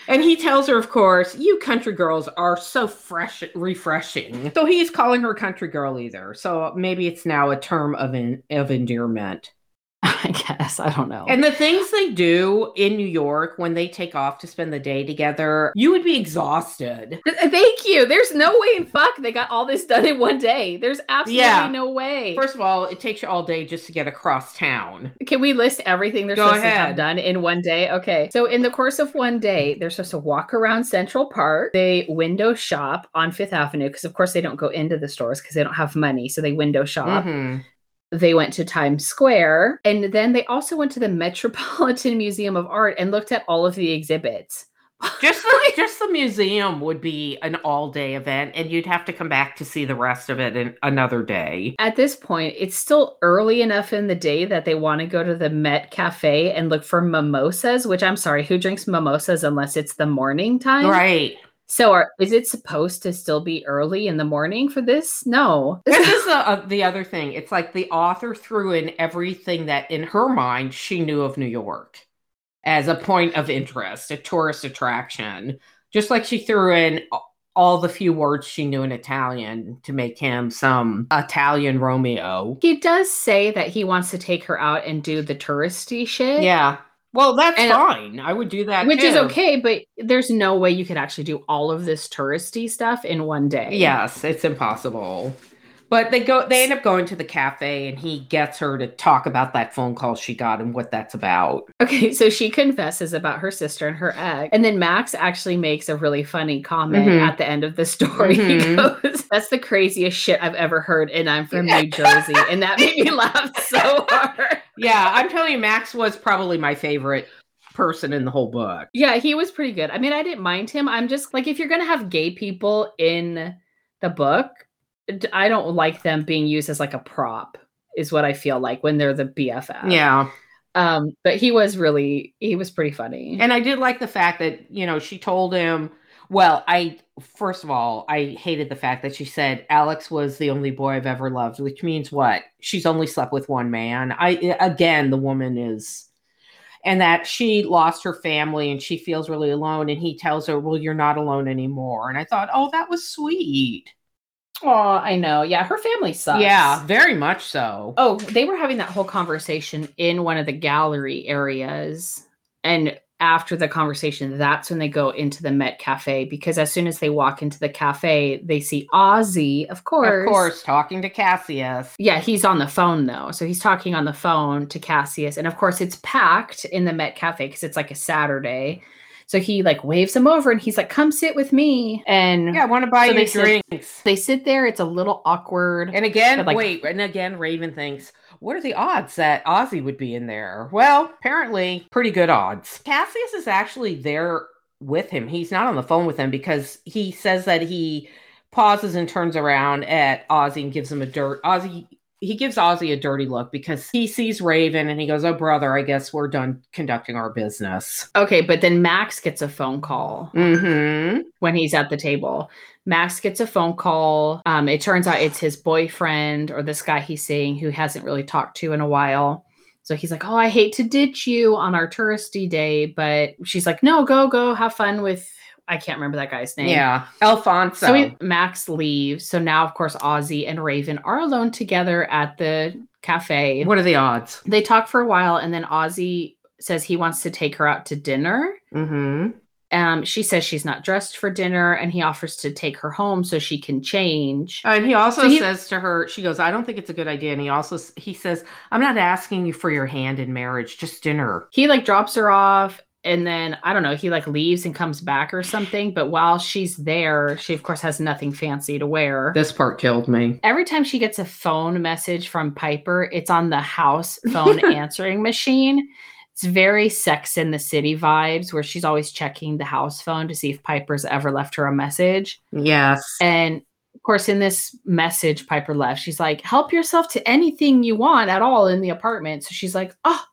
And he tells her, of course, you country girls are so fresh, refreshing. So he's calling her country girl either. So maybe it's now a term of en- of endearment. I guess I don't know. And the things they do in New York when they take off to spend the day together, you would be exhausted. Thank you. There's no way in fuck they got all this done in one day. There's absolutely Yeah. no way. First of all, it takes you all day just to get across town. Can we list everything they're Go supposed to have done in one day? Okay. So in the course of one day, they're supposed to walk around Central Park. They window shop on Fifth Avenue because of course they don't go into the stores because they don't have money. So they window shop. Mhm. They went to Times Square. And then they also went to the Metropolitan Museum of Art and looked at all of the exhibits. Just the, just the museum would be an all day event, and you'd have to come back to see the rest of it in another day. At this point, it's still early enough in the day that they want to go to the Met Cafe and look for mimosas, which I'm sorry, who drinks mimosas unless it's the morning time? Right. So, are, is it supposed to still be early in the morning for this? No. This is the, uh, the other thing. It's like the author threw in everything that in her mind she knew of New York as a point of interest, a tourist attraction. Just like she threw in all the few words she knew in Italian to make him some Italian Romeo. He does say that he wants to take her out and do the touristy shit. Yeah. Well, that's And- uh, fine. I would do that Which is okay, but there's no way you could actually do all of this touristy stuff in one day. Yes, it's impossible. But they go they end up going to the cafe and he gets her to talk about that phone call she got and what that's about. Okay, so she confesses about her sister and her ex. And then Max actually makes a really funny comment Mhm. at the end of the story. He Mhm. goes, That's the craziest shit I've ever heard, and I'm from New Jersey. And that made me laugh so hard. Yeah, I'm telling you, Max was probably my favorite person in the whole book. Yeah, he was pretty good. I mean, I didn't mind him. I'm just like, if you're going to have gay people in the book, I don't like them being used as like a prop, is what I feel like when they're the BFF. Yeah. Um, but he was really, he was pretty funny. And I did like the fact that, you know, she told him, well, I, first of all, I hated the fact that she said Alex was the only boy I've ever loved, which means what? She's only slept with one man. I, again, the woman is, and that she lost her family and she feels really alone. And he tells her, well, you're not alone anymore. And I thought, oh, that was sweet. Oh, I know. Yeah, her family sucks. Yeah, very much so. Oh, they were having that whole conversation in one of the gallery areas. And after the conversation, that's when they go into the Met Cafe because as soon as they walk into the cafe, they see Ozzy, of course. Of course, talking to Cassius. Yeah, he's on the phone though. So he's talking on the phone to Cassius. And of course, it's packed in the Met Cafe because it's like a Saturday. So he like waves him over and he's like, come sit with me. And Yeah, I want to buy So you they drinks. they sit there. It's a little awkward. And again, like- wait, and again, Raven thinks, what are the odds that Ozzy would be in there? Well, apparently, pretty good odds. Cassius is actually there with him. He's not on the phone with him because he says that he pauses and turns around at Ozzy and gives him a dirt. Ozzy, he gives Ozzy a dirty look because he sees Raven and he goes, "Oh, brother, I guess we're done conducting our business." Okay, but then Max gets a phone call Mm-hmm. when he's at the table. Max gets a phone call. Um, it turns out it's his boyfriend or this guy he's seeing who hasn't really talked to in a while. So he's like, Oh, I hate to ditch you on our touristy day. But she's like, No, go, go, have fun with, I can't remember that guy's name. Yeah, Alfonso. So he, Max leaves. So now, of course, Ozzy and Raven are alone together at the cafe. what are the odds? They talk for a while, and then Ozzy says he wants to take her out to dinner. Mm-hmm. Um, she says she's not dressed for dinner, and he offers to take her home so she can change. And he also So he- says to her, she goes, I don't think it's a good idea. And he also he says, I'm not asking you for your hand in marriage, just dinner. He like drops her off, and then I don't know, he like leaves and comes back or something. But while she's there, she of course has nothing fancy to wear. This part killed me. Every time she gets a phone message from Piper, it's on the house phone answering machine. It's very sex in the city vibes where she's always checking the house phone to see if Piper's ever left her a message. Yes. And of course, in this message Piper left, she's like, help yourself to anything you want at all in the apartment. So she's like, oh,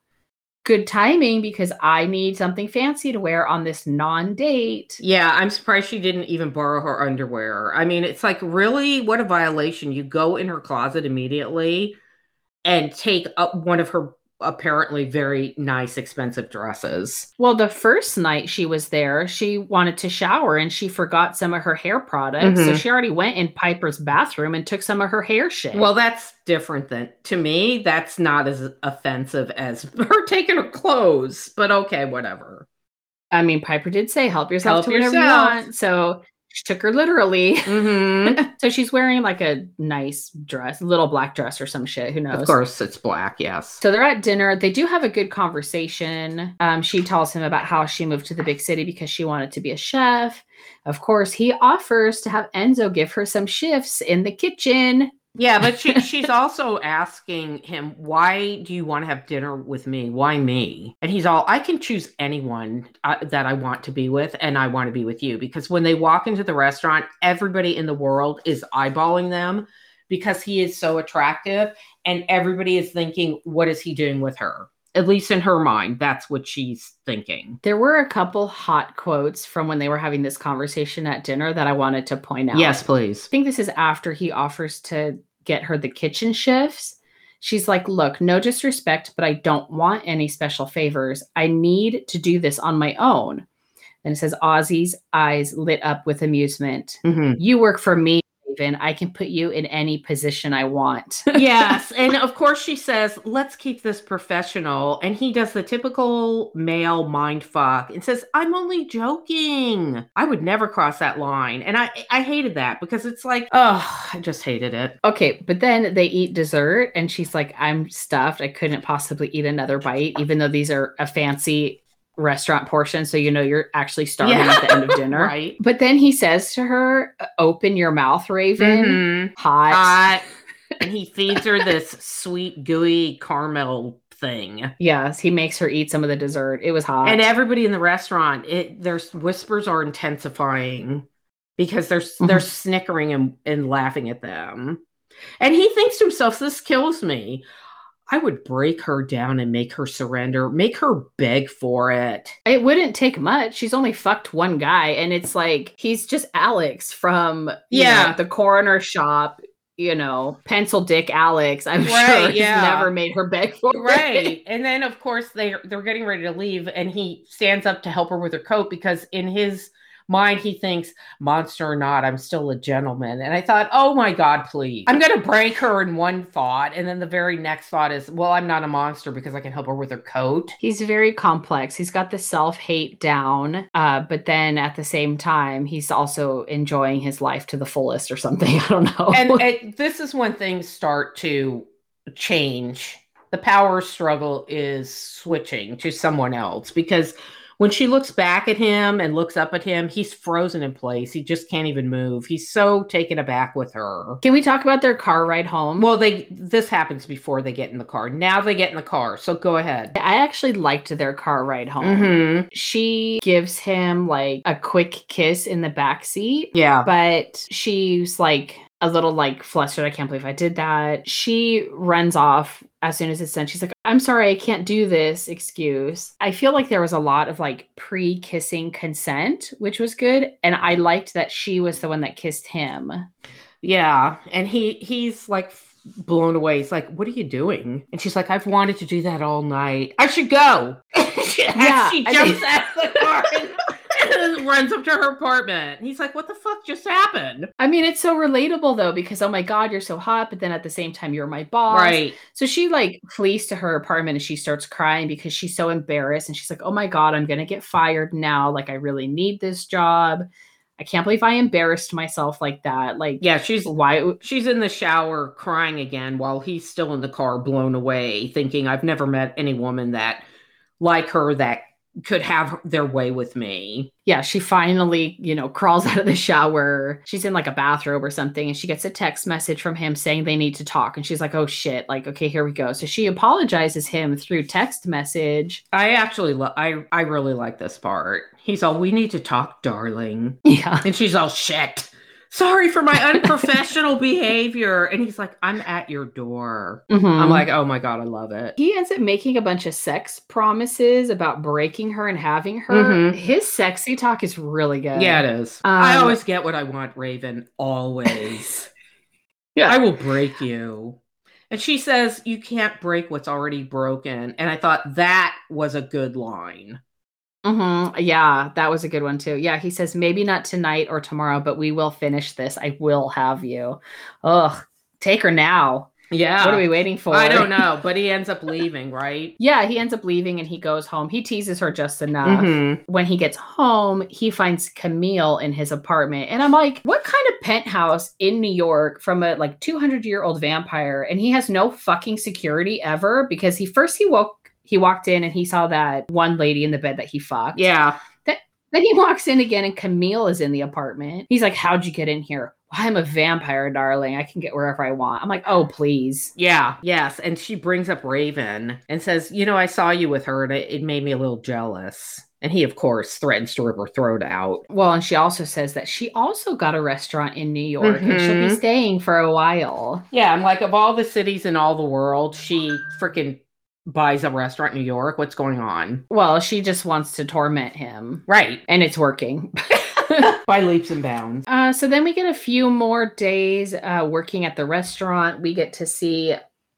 good timing because I need something fancy to wear on this non date. Yeah, I'm surprised she didn't even borrow her underwear. I mean, it's like, really, what a violation. You go in her closet immediately and take up one of her apparently very nice, expensive dresses. Well, the first night she was there, she wanted to shower and she forgot some of her hair products. So Mhm. she already went in Piper's bathroom and took some of her hair shit. Well, that's different than to me. That's not as offensive as her taking her clothes, but okay, whatever. I mean, Piper did say, help yourself Help to whatever yourself. you want. So she took her literally. Mm-hmm. so she's wearing like a nice dress, little black dress or some shit. Who knows? of course, it's black. Yes. So they're at dinner. They do have a good conversation. Um, she tells him about how she moved to the big city because she wanted to be a chef. Of course, he offers to have Enzo give her some shifts in the kitchen. Yeah, but she, she's also asking him, why do you want to have dinner with me? Why me? And he's all, I can choose anyone uh, that I want to be with, and I want to be with you. Because when they walk into the restaurant, everybody in the world is eyeballing them because he is so attractive, and everybody is thinking, what is he doing with her? At least in her mind, that's what she's thinking. There were a couple hot quotes from when they were having this conversation at dinner that I wanted to point out. Yes, please. I think this is after he offers to get her the kitchen shifts. She's like, Look, no disrespect, but I don't want any special favors. I need to do this on my own. And it says, Ozzy's eyes lit up with amusement. Mhm. You work for me, Raven. I can put you in any position I want. yes. And of course, she says, let's keep this professional. And he does the typical male mind fuck and says, I'm only joking. I would never cross that line. And I, I hated that because it's like, oh, I just hated it. Okay, but then they eat dessert, and she's like, I'm stuffed. I couldn't possibly eat another bite, even though these are a fancy restaurant portion. So you know you're actually starving Yeah. at the end of dinner. Right. But then he says to her, Open your mouth, Raven. Mhm. Hot. Hot. and he feeds her this sweet, gooey caramel thing. Yes, he makes her eat some of the dessert. It was hot. And everybody in the restaurant, it there's whispers are intensifying because they're they're snickering and, and laughing at them. And he thinks to himself, this kills me. I would break her down and make her surrender, make her beg for it. it wouldn't take much. She's only fucked one guy, and it's like he's just Alex from you Yeah. know, the coroner shop. You know, pencil dick Alex. I'm Right, sure he's yeah. never made her beg for it. Right. and then of course they they're getting ready to leave and he stands up to help her with her coat because in his mind he thinks monster or not I'm still a gentleman. And I thought, "Oh my god, please. I'm going to break her in one thought and then the very next thought is, well, I'm not a monster because I can help her with her coat." He's very complex. He's got the self hate down, uh, but then at the same time, he's also enjoying his life to the fullest or something. I don't know. And, and this is when things start to change. The power struggle is switching to someone else because when she looks back at him and looks up at him, he's frozen in place. He just can't even move. He's so taken aback with her. Can we talk about their car ride home? Well, they this happens before they get in the car. Now they get in the car. So go ahead. I actually liked their car ride home. Mhm. She gives him like a quick kiss in the back seat, Yeah. but she's like a little like flustered. I can't believe I did that. She runs off as soon as it's done. She's like, I'm sorry, I can't do this excuse. I feel like there was a lot of like pre kissing consent, which was good. And I liked that she was the one that kissed him. Yeah, and he he's like blown away. He's like, "What are you doing?" And she's like, "I've wanted to do that all night. I should go." Yeah, she I jumps mean- out of the car and runs up to her apartment. He's like, "What the fuck just happened?" I mean, it's so relatable though, because oh my God, you're so hot, but then at the same time, you're my boss. Right? So she like flees to her apartment and she starts crying because she's so embarrassed and she's like, "Oh my god, I'm going to get fired now. Like I really need this job. I can't believe I embarrassed myself like that. Like Yeah, she's why she's in the shower crying again while he's still in the car, blown away, thinking, "I've never met any woman that like her that could have their way with me." yeah, she finally, you know, crawls out of the shower. She's in like a bathrobe or something and she gets a text message from him saying they need to talk and she's like, "Oh shit, like okay, here we go." So she apologizes him through text message. I actually, lo- I, I really like this part. He's all, "We need to talk, darling," Yeah. and she's all, "Shit, sorry for my unprofessional behavior." And he's like, "I'm at your door." I'm Mhm. like, "Oh my god, I love it." he ends up making a bunch of sex promises about breaking her and having her. Mhm. His sexy talk is really good. Yeah, it is. I Um, always get what I want, Raven. Always. Yeah. I will break you. And she says, You can't break what's already broken. And I thought that was a good line. Hmm Yeah, that was a good one too. Yeah, he says maybe not tonight or tomorrow, but we will finish this. I will have you. Ugh, take her now. Yeah. What are we waiting for? I don't know, but he ends up leaving, right? Yeah, he ends up leaving and he goes home. He teases her just enough. Mhm. When he gets home, he finds Camille in his apartment. And I'm like, what kind of penthouse in New York from a like 200 year old vampire? And he has no fucking security ever because he first he woke he walked in and he saw that one lady in the bed that he fucked. Yeah. Then he walks in again and Camille is in the apartment. He's like, How'd you get in here? I'm a vampire, darling. I can get wherever I want. I'm like, oh, please. Yeah, yes. And she brings up Raven and says, You know, I saw you with her and it, it made me a little jealous. And he, of course, threatens to rip her throat out. Well, and she also says that she also got a restaurant in New York and she'll be Mhm. staying for a while. Yeah, I'm like, of all the cities in all the world, she freaking buys a restaurant in New York. What's going on? Well, she just wants to torment him, Right. and it's working. By leaps and bounds. Uh, so then we get a few more days uh, working at the restaurant. We get to see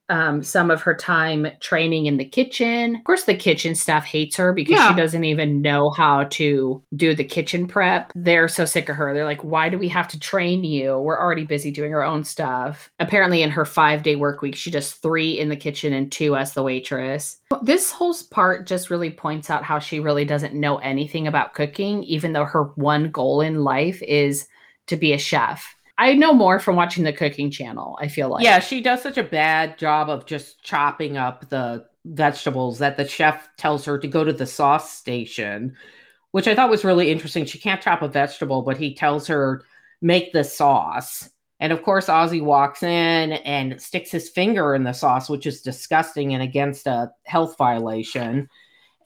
um, some of her time training in the kitchen. Of course, the kitchen staff hates her because Yeah. she doesn't even know how to do the kitchen prep. They're so sick of her. They're like, why do we have to train you? We're already busy doing our own stuff. Apparently, in her five day work week, she does three in the kitchen and two as the waitress. This whole part just really points out how she really doesn't know anything about cooking, even though her one goal in life is to be a chef. I know more from watching the cooking channel, I feel like. yeah, she does such a bad job of just chopping up the vegetables that the chef tells her to go to the sauce station, which I thought was really interesting. She can't chop a vegetable, but he tells her, make the sauce. And of course, Ozzy walks in and sticks his finger in the sauce, which is disgusting and against a health violation,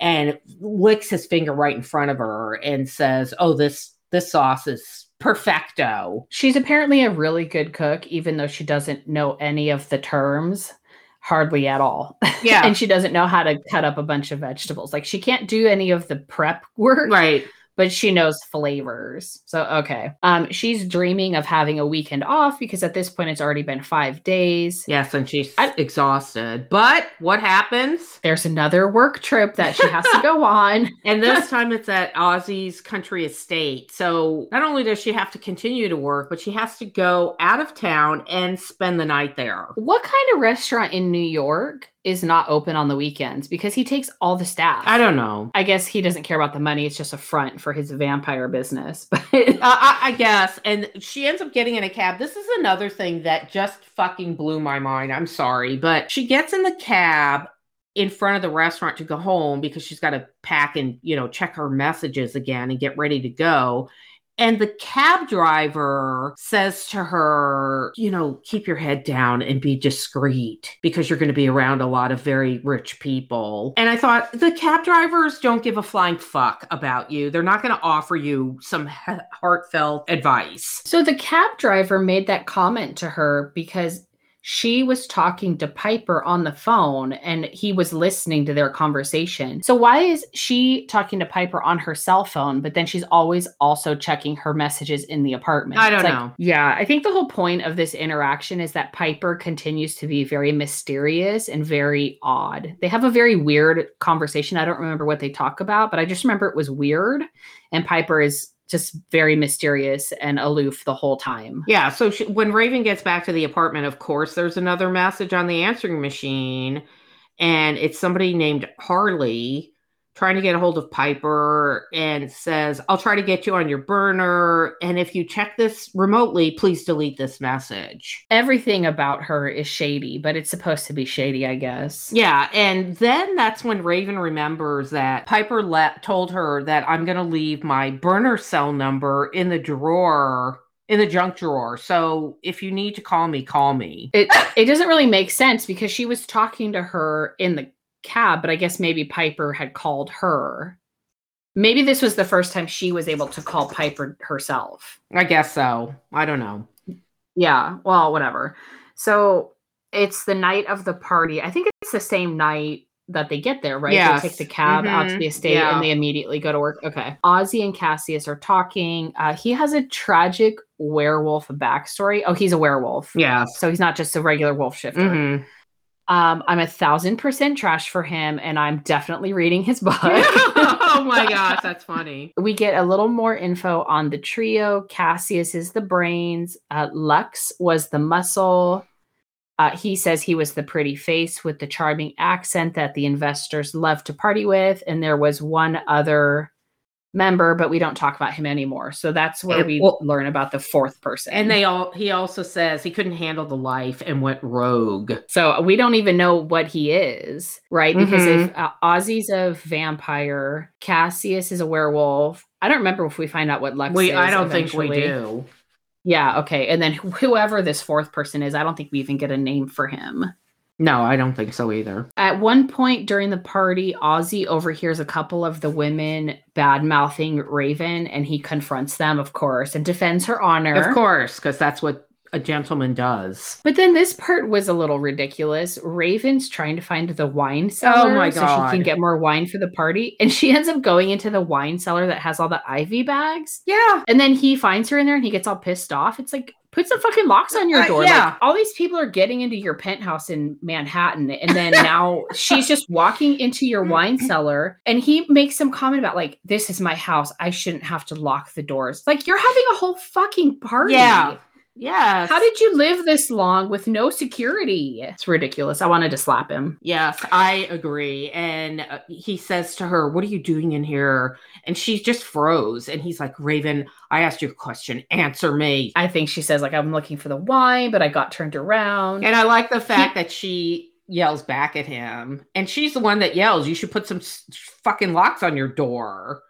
and licks his finger right in front of her and says, Oh, this this sauce is perfecto. She's apparently a really good cook, even though she doesn't know any of the terms hardly at all. Yeah. and she doesn't know how to cut up a bunch of vegetables. Like she can't do any of the prep work. right. But she knows flavors. So okay. Um she's dreaming of having a weekend off because at this point it's already been 5 days. Yes, and she's I- exhausted. But what happens? There's another work trip that she has to go on. And this time it's at Ozzy's country estate. So not only does she have to continue to work, but she has to go out of town and spend the night there. What kind of restaurant in New York is not open on the weekends because he takes all the staff? I don't know. I guess he doesn't care about the money. It's just a front for his vampire business. But Uh, I, I guess. And she ends up getting in a cab. This is another thing that just fucking blew my mind. I'm sorry. But she gets in the cab in front of the restaurant to go home because she's got to pack and, you know, check her messages again and get ready to go. And the cab driver says to her, you know, keep your head down and be discreet because you're going to be around a lot of very rich people. And I thought, the cab drivers don't give a flying fuck about you. They're not going to offer you some he- heartfelt advice. so the cab driver made that comment to her because she was talking to Piper on the phone and he was listening to their conversation. So why is she talking to Piper on her cell phone, but then she's always also checking her messages in the apartment? I don't like- know. Yeah, I think the whole point of this interaction is that Piper continues to be very mysterious and very odd. They have a very weird conversation. I don't remember what they talk about, but I just remember it was weird. And Piper is just very mysterious and aloof the whole time. Yeah, so she, when Raven gets back to the apartment, of course, there's another message on the answering machine, and it's somebody named Harley trying to get a hold of Piper and says, I'll try to get you on your burner. And if you check this remotely, please delete this message. Everything about her is shady, but it's supposed to be shady, I guess. Yeah, and then that's when Raven remembers that Piper le- told her that I'm going to leave my burner cell number in the drawer, in the junk drawer. So if you need to call me, call me. It it doesn't really make sense because she was talking to her in the cab, but I guess maybe Piper had called her. Maybe this was the first time she was able to call Piper herself. I guess so. I don't know. Yeah, well, whatever. So it's the night of the party. I think it's the same night that they get there, right? Yes. They take the cab out to Mhm. the estate Yeah. and they immediately go to work. Okay. Ozzy and Cassius are talking. Uh, he has a tragic werewolf backstory. Oh, he's a werewolf. Yeah. So he's not just a regular wolf shifter. Mhm. Um, I'm a thousand percent trash for him, and I'm definitely reading his book. oh my gosh, that's funny. we get a little more info on the trio. Cassius is the brains. Uh, Lux was the muscle. Uh, he says he was the pretty face with the charming accent that the investors love to party with. And there was one other member, but we don't talk about him anymore. So that's where we well- learn about the fourth person. And they all he also says he couldn't handle the life and went rogue. So we don't even know what he is, right? Because Mm-hmm. if uh, Ozzy's a vampire, Cassius is a werewolf. I don't remember if we find out what Lux We is. I don't think we do. Yeah, okay. And then whoever this fourth person is, I don't think we even get a name for him. No, I don't think so either. At one point during the party, Ozzy overhears a couple of the women bad mouthing Raven and he confronts them, of course, and defends her honor. Of course, because that's what a gentleman does. But then this part was a little ridiculous. Raven's trying to find the wine oh cellar Oh my so she can get more wine for the party. And she ends up going into the wine cellar that has all the IV bags. Yeah. And then he finds her in there and he gets all pissed off. It's like, put some fucking locks on your Uh, door. yeah. Like, all these people are getting into your penthouse in Manhattan. And then now she's just walking into your wine cellar. And he makes some comment about, like, this is my house. I shouldn't have to lock the doors. Like, you're having a whole fucking party. Yeah. Yes. How did you live this long with no security? It's ridiculous. I wanted to slap him. Yes, I agree. And uh, he says to her, What are you doing in here? And she just froze. And he's like, Raven, I asked you a question. Answer me. I think she says, like, I'm looking for the wine, but I got turned around. And I like the fact that she yells back at him. And she's the one that yells, You should put some s- fucking locks on your door.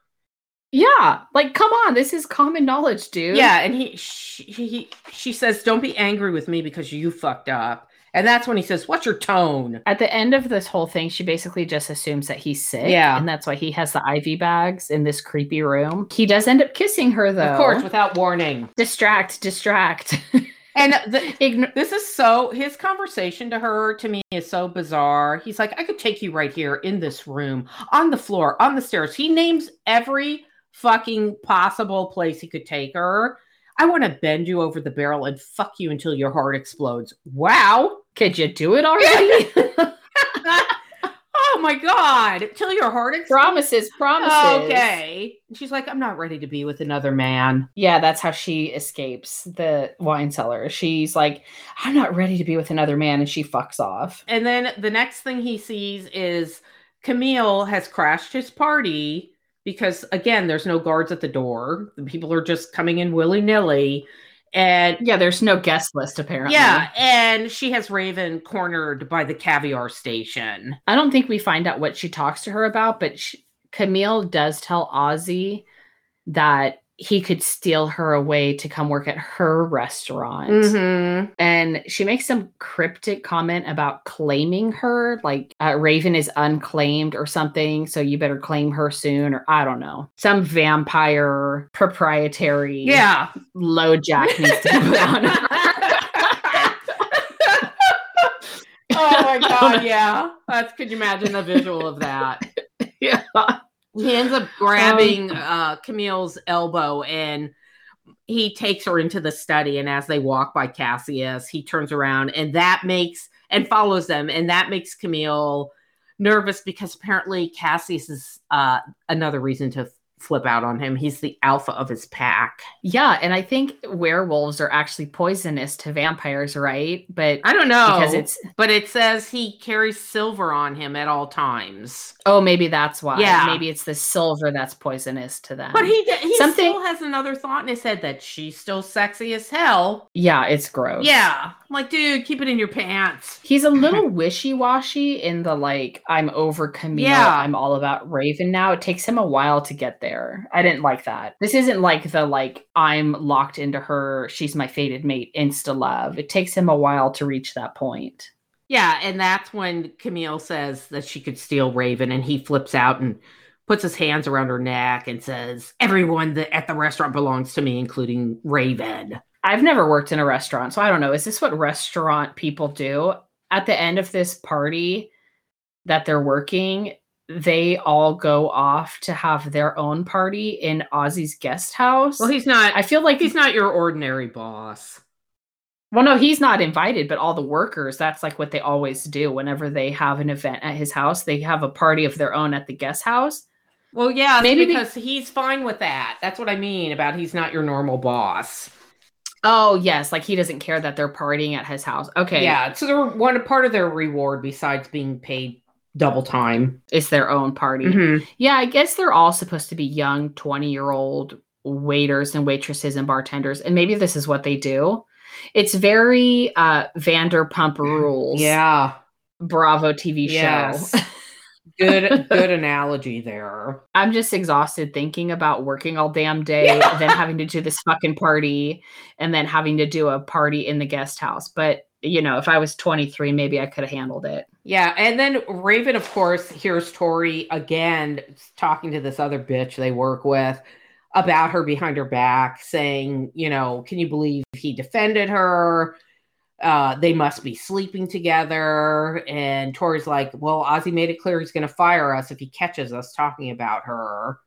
Yeah, like, come on. This is common knowledge, dude. Yeah. And he, she, he, she says, Don't be angry with me because you fucked up. And that's when he says, What's your tone? At the end of this whole thing, she basically just assumes that he's sick. Yeah. And that's why he has the IV bags in this creepy room. He does end up kissing her, though. Of course, without warning. Distract, distract. And the, Ign- This is so his conversation to her to me is so bizarre. He's like, I could take you right here in this room, on the floor, on the stairs. He names every fucking possible place he could take her. I want to bend you over the barrel and fuck you until your heart explodes. Wow. Could you do it already? oh my god. Till your heart explodes. promises, promises. Okay. She's like, I'm not ready to be with another man. Yeah, that's how she escapes the wine cellar. She's like, I'm not ready to be with another man, and she fucks off. And then the next thing he sees is Camille has crashed his party because, again, there's no guards at the door. The people are just coming in willy nilly. And Yeah, there's no guest list apparently. yeah, and she has Raven cornered by the caviar station. I don't think we find out what she talks to her about, but sh Camille does tell Ozzy that he could steal her away to come work at her restaurant. Mm-hmm. And she makes some cryptic comment about claiming her, like uh, Raven is unclaimed or something. So you better claim her soon, or I don't know. Some vampire proprietary Yeah. LoJack needs to be put on her. oh my god, yeah. That's could you imagine the visual of that? yeah. He ends up grabbing uh, Camille's elbow and he takes her into the study. And as they walk by Cassius, he turns around and that makes and follows them. And that makes Camille nervous because apparently Cassius is uh, another reason to flip out on him. He's the alpha of his pack. Yeah. And I think werewolves are actually poisonous to vampires, right? But I don't know because it's, but it says he carries silver on him at all times. oh, maybe that's why. Yeah. Maybe it's the silver that's poisonous to them. But he he Something- still has another thought in his head that she's still sexy as hell. yeah, it's gross. Yeah. I'm like, dude, keep it in your pants. He's a little wishy-washy in the like I'm over Camille, Yeah. I'm all about Raven now. It takes him a while to get there. I didn't like that. This isn't like the like I'm locked into her, she's my fated mate insta love. It takes him a while to reach that point. Yeah, and that's when Camille says that she could steal Raven, and he flips out and puts his hands around her neck and says, Everyone that at the restaurant belongs to me, including Raven. I've never worked in a restaurant, so I don't know. Is this what restaurant people do? At the end of this party that they're working, they all go off to have their own party in Ozzy's guest house. Well, he's not I feel like he's not your ordinary boss. Well, no, he's not invited, but all the workers, that's like what they always do whenever they have an event at his house. They have a party of their own at the guest house. Well, yeah, Maybe maybe be- because he's fine with that. That's what I mean about he's not your normal boss. Oh, yes, like he doesn't care that they're partying at his house. Okay. Yeah, so they're one part of their reward besides being paid double time. It's their own party. Mhm. Yeah, I guess they're all supposed to be young 20 year old waiters and waitresses and bartenders. And maybe this is what they do. It's very uh Vanderpump rules. Yeah. Bravo TV show. Yes. Good good analogy there. I'm just exhausted thinking about working all damn day, then having to do this fucking party, and then having to do a party in the guest house. But you know, if I was 23, maybe I could have handled it. Yeah, and then Raven, of course, hears Tori again talking to this other bitch they work with about her behind her back, saying, you know, can you believe he defended her? Uh, they must be sleeping together. And Tori's like, well, Ozzy made it clear he's going to fire us if he catches us talking about her.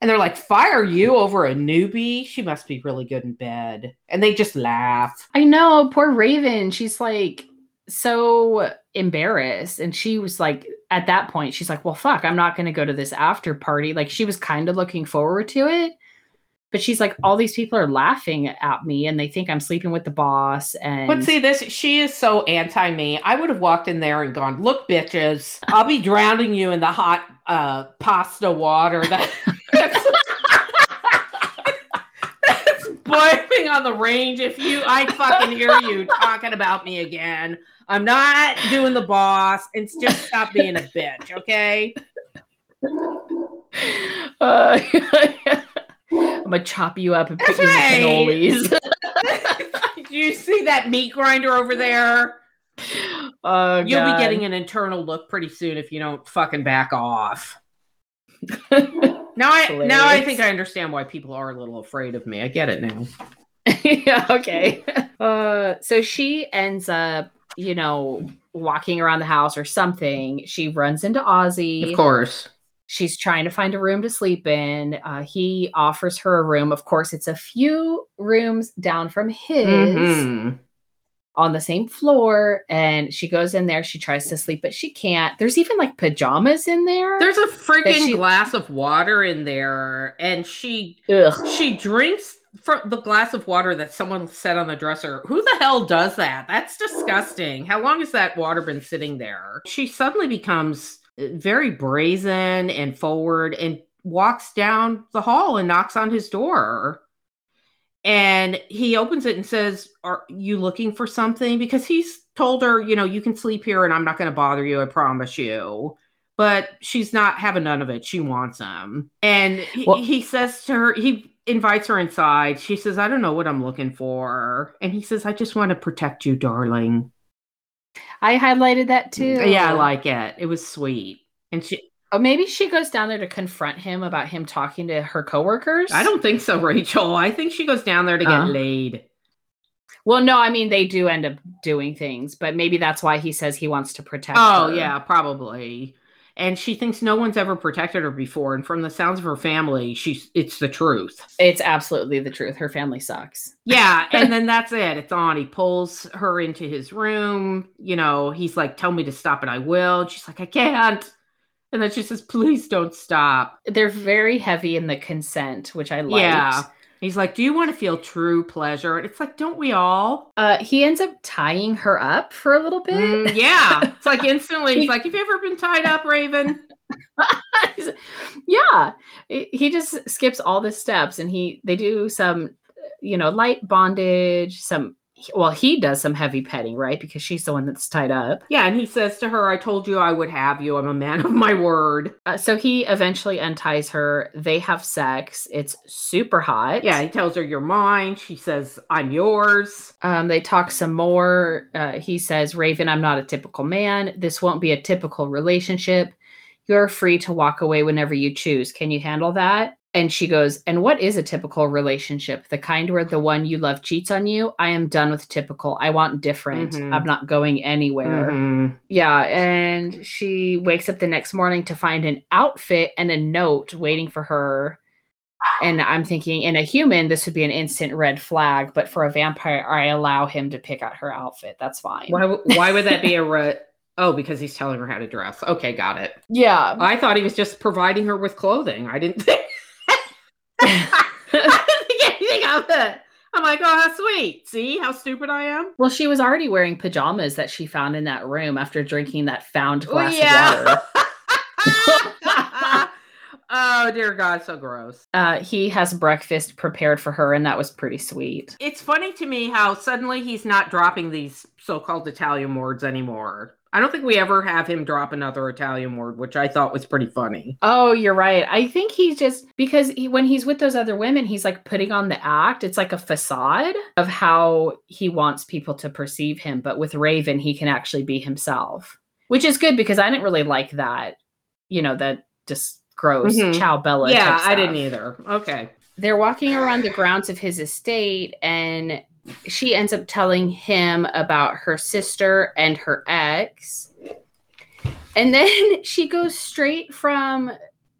And they're like, fire you over a newbie? She must be really good in bed. And they just laugh. I know, poor Raven. She's like so embarrassed. And she was like, at that point, she's like, well, fuck, I'm not going to go to this after party. Like, she was kind of looking forward to it. But she's like, all these people are laughing at me and they think I'm sleeping with the boss. And But see, this she is so anti me. I would have walked in there and gone, "Look, bitches, I'll be drowning you in the hot uh, pasta water that, that's, that's boiling on the range. If you, I fucking hear you talking about me again. I'm not doing the boss, and just stop being a bitch, okay? uh, I'm gonna chop you up and put you right. in cannolis. Do you see that meat grinder over there? oh, You'll God. be getting an internal look pretty soon if you don't fucking back off. Now I now I think I understand why people are a little afraid of me. I get it now. yeah, okay. Uh, so she ends up, you know, walking around the house or something. She runs into Ozzy. Of course. She's trying to find a room to sleep in. Uh, he offers her a room. Of course, it's a few rooms down from his Mhm. On the same floor. And she goes in there. She tries to sleep, but she can't. There's even like pajamas in there. There's a freaking she- glass of water in there, and she Ugh. she drinks from the glass of water that someone set on the dresser. Who the hell does that? That's disgusting. How long has that water been sitting there? She suddenly becomes uh, very brazen and forward and walks down the hall and knocks on his door. And he opens it and says, Are you looking for something? Because he's told her, you know, you can sleep here and I'm not going to bother you, I promise you. But she's not having none of it. She wants him. And he, Well- he says to her, he invites her inside. She says, I don't know what I'm looking for. And he says, I just want to protect you, darling. I highlighted that too. Yeah, I like it. It was sweet. And she, Oh, maybe she goes down there to confront him about him talking to her coworkers. I don't think so, Rachel. I think she goes down there to get Uh. laid. Well, no, I mean they do end up doing things, but maybe that's why he says he wants to protect. Oh, her. yeah, probably. And she thinks no one's ever protected her before. And from the sounds of her family, she's it's the truth. it's absolutely the truth. Her family sucks. Yeah, and then that's it. It's on. He pulls her into his room. You know, he's like, "Tell me to stop, and I will." And she's like, "I can't." And then she says, "Please don't stop." They're very heavy in the consent, which I like. Yeah. He's like, "Do you want to feel true pleasure?" And it's like, "Don't we all?" Uh, he ends up tying her up for a little bit. Mm, yeah. It's like instantly. He's like, "Have you ever been tied up, Raven?" yeah, he he just skips all the steps, and he they do some, you know, light bondage. Some well, he does some heavy petting, right? Because she's the one that's tied up. Yeah, and he says to her, "I told you I would have you. I'm a man of my word." Uh, so he eventually unties her. They have sex. It's super hot. Yeah, he tells her, "You're mine." She says, "I'm yours." Um, they talk some more. Uh, he says, Raven, I'm not a typical man. This won't be a typical relationship. You're free to walk away whenever you choose. Can you handle that? And she goes, And what is a typical relationship? The kind where the one you love cheats on you? I am done with typical. I want different. Mhm. I'm not going anywhere. Mhm. Yeah. And she wakes up the next morning to find an outfit and a note waiting for her. And I'm thinking, in a human, this would be an instant red flag, but for a vampire, I allow him to pick out her outfit. That's fine. Why, why would that be a re- Oh, because he's telling her how to dress. Okay, got it. Yeah. I thought he was just providing her with clothing. I didn't think. I didn't of it. I'm like, oh, how sweet. See how stupid I am? well, she was already wearing pajamas that she found in that room after drinking that found glass yeah. of water. oh, dear God, so gross. Uh, he has breakfast prepared for her, and that was pretty sweet. It's funny to me how suddenly he's not dropping these so called Italian words anymore. I don't think we ever have him drop another Italian word, which I thought was pretty funny. Oh, you're right. I think he's just because he, when he's with those other women, he's like putting on the act. It's like a facade of how he wants people to perceive him. But with Raven, he can actually be himself, which is good because I didn't really like that. You know, that just gross Mhm. Ciao Bella. yeah, I didn't either. Okay. they're walking around the grounds of his estate and she ends up telling him about her sister and her ex and then she goes straight from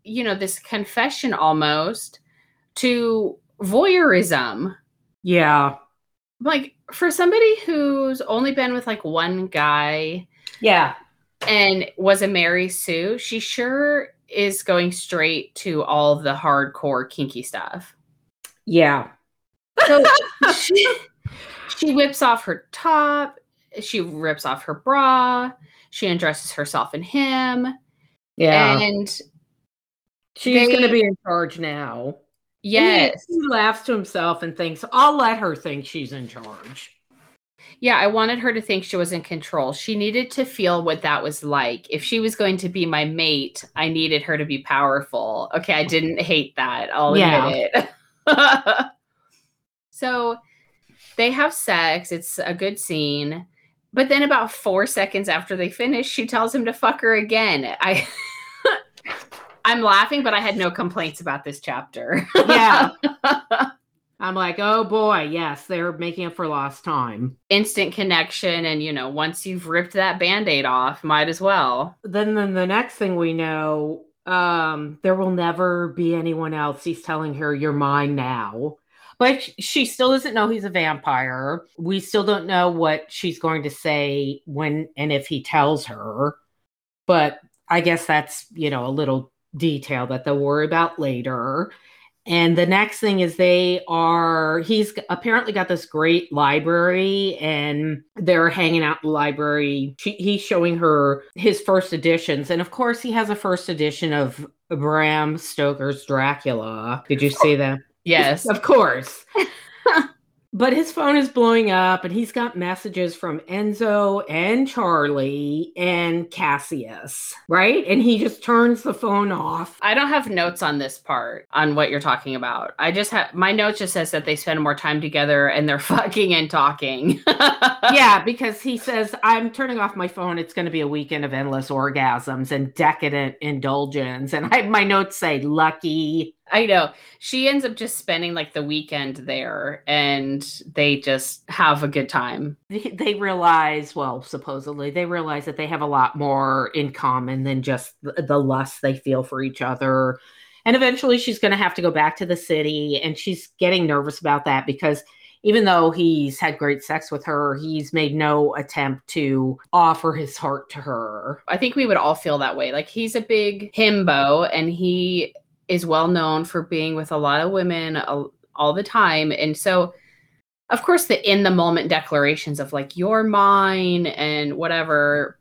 you know this confession almost to voyeurism Yeah. like for somebody who's only been with like one guy Yeah. and was a Mary Sue, she sure is going straight to all the hardcore kinky stuff. Yeah. So she, she whips off her top, she rips off her bra, she undresses herself in him, Yeah. and She's going to be in charge now. yes, He, he laughs to himself and thinks, I'll let her think she's in charge. yeah, I wanted her to think she was in control. She needed to feel what that was like. If she was going to be my mate, I needed her to be powerful. Okay, I didn't hate that. I'll Yeah. admit it. so they have sex. It's a good scene. But then about four seconds after they finish, she tells him to fuck her again. I I'm laughing, but I had no complaints about this chapter. Yeah. I'm like, oh boy, yes, they're making up for lost time. Instant connection, and you know, once you've ripped that band-aid off, might as well. Then, then the next thing we know, um, there will never be anyone else. He's telling her, "You're mine now." But she still doesn't know he's a vampire. We still don't know what she's going to say when and if he tells her. But I guess that's, you know, a little detail that they'll worry about later. And the next thing is they are, he's apparently got this great library and they're hanging out in the library. He's showing her his first editions. And of course, he has a first edition of Bram Stoker's Dracula. Did you see that? Yes. Of course. but his phone is blowing up and he's got messages from Enzo and Charlie and Cassius, right? And he just turns the phone off. I don't have notes on this part on what you're talking about. I just have my note just says that they spend more time together and they're fucking and talking. yeah, because he says, I'm turning off my phone. It's going to be a weekend of endless orgasms and decadent indulgence. And I, my notes say, lucky. I know. She ends up just spending like the weekend there and they just have a good time. They- realize, well, supposedly, they realize that they have a lot more in common than just the lust they feel for each other. And eventually, she's going to have to go back to the city. And she's getting nervous about that because even though he's had great sex with her, he's made no attempt to offer his heart to her. I think we would all feel that way. Like he's a big himbo and he is well known for being with a lot of women all, all the time. And so, of course, the in the moment declarations of like, you're mine and whatever.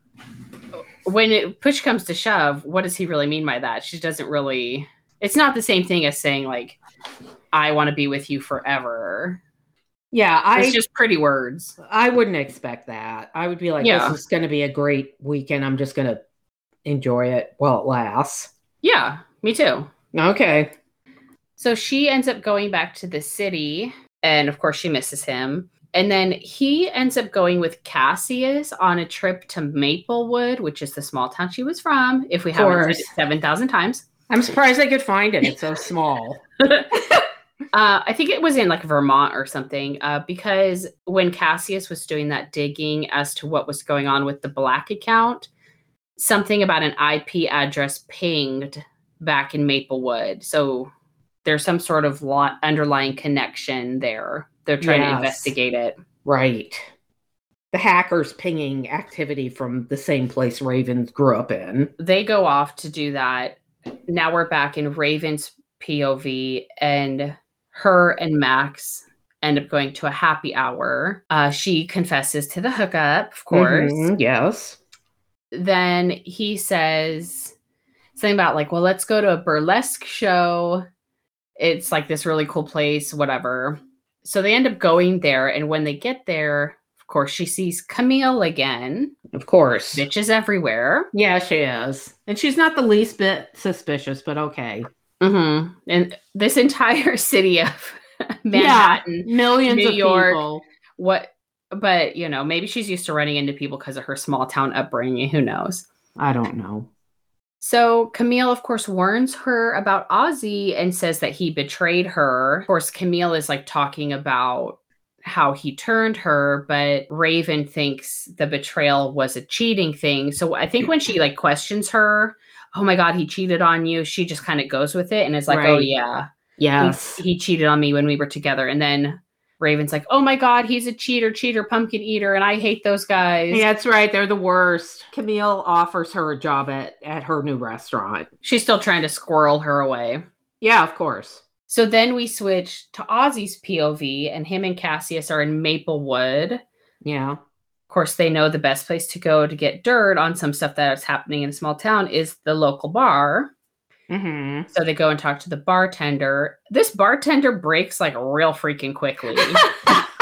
When it push comes to shove, what does he really mean by that? She doesn't really, it's not the same thing as saying, like, I want to be with you forever. Yeah, I It's just pretty words. I wouldn't expect that. I would be like, Yeah. this is going to be a great weekend. I'm just going to enjoy it while it lasts. Yeah, me too. Okay. So she ends up going back to the city, and of course, she misses him. And then he ends up going with Cassius on a trip to Maplewood, which is the small town she was from, if we haven't said it 7,000 times. I'm surprised I could find it. It's so small. Uh, I think it was in like Vermont or something, uh, because when Cassius was doing that digging as to what was going on with the Black account, something about an IP address pinged back in Maplewood. So there's some sort of lo- underlying connection there. They're trying to investigate it. Right. The hackers pinging activity from the same place Ravens grew up in. They go off to do that. Now we're back in Raven's POV, and her and Max end up going to a happy hour. Uh, she confesses to the hookup, of course. Mhm, yes. Then he says something about, like, well, let's go to a burlesque show. It's like this really cool place, whatever. So they end up going there. And when they get there, of course, she sees Camille again. Of course. Bitches everywhere. Yeah, she is. And she's not the least bit suspicious, but okay. Mm-hmm. And this entire city of Manhattan, yeah, millions New of York. people. what? But you know, maybe she's used to running into people because of her small town upbringing. Who knows? I don't know. So Camille, of course, warns her about Ozzy and says that he betrayed her. Of course, Camille is like talking about how he turned her, but Raven thinks the betrayal was a cheating thing. So I think when she like questions her, oh my god, he cheated on you, she just kind of goes with it and is like, oh Right. yeah, Yes. he, he cheated on me when we were together. And then Raven's like, oh my god, he's a cheater, cheater, pumpkin eater, and I hate those guys. Yeah, that's right. They're the worst. Camille offers her a job at, at her new restaurant. She's still trying to squirrel her away. Yeah, of course. So then we switch to Ozzy's POV, and him and Cassius are in Maplewood. Yeah. Of course, they know the best place to go to get dirt on some stuff that is happening in a small town is the local bar. Hmm So they go and talk to the bartender. This bartender breaks like real freaking quickly.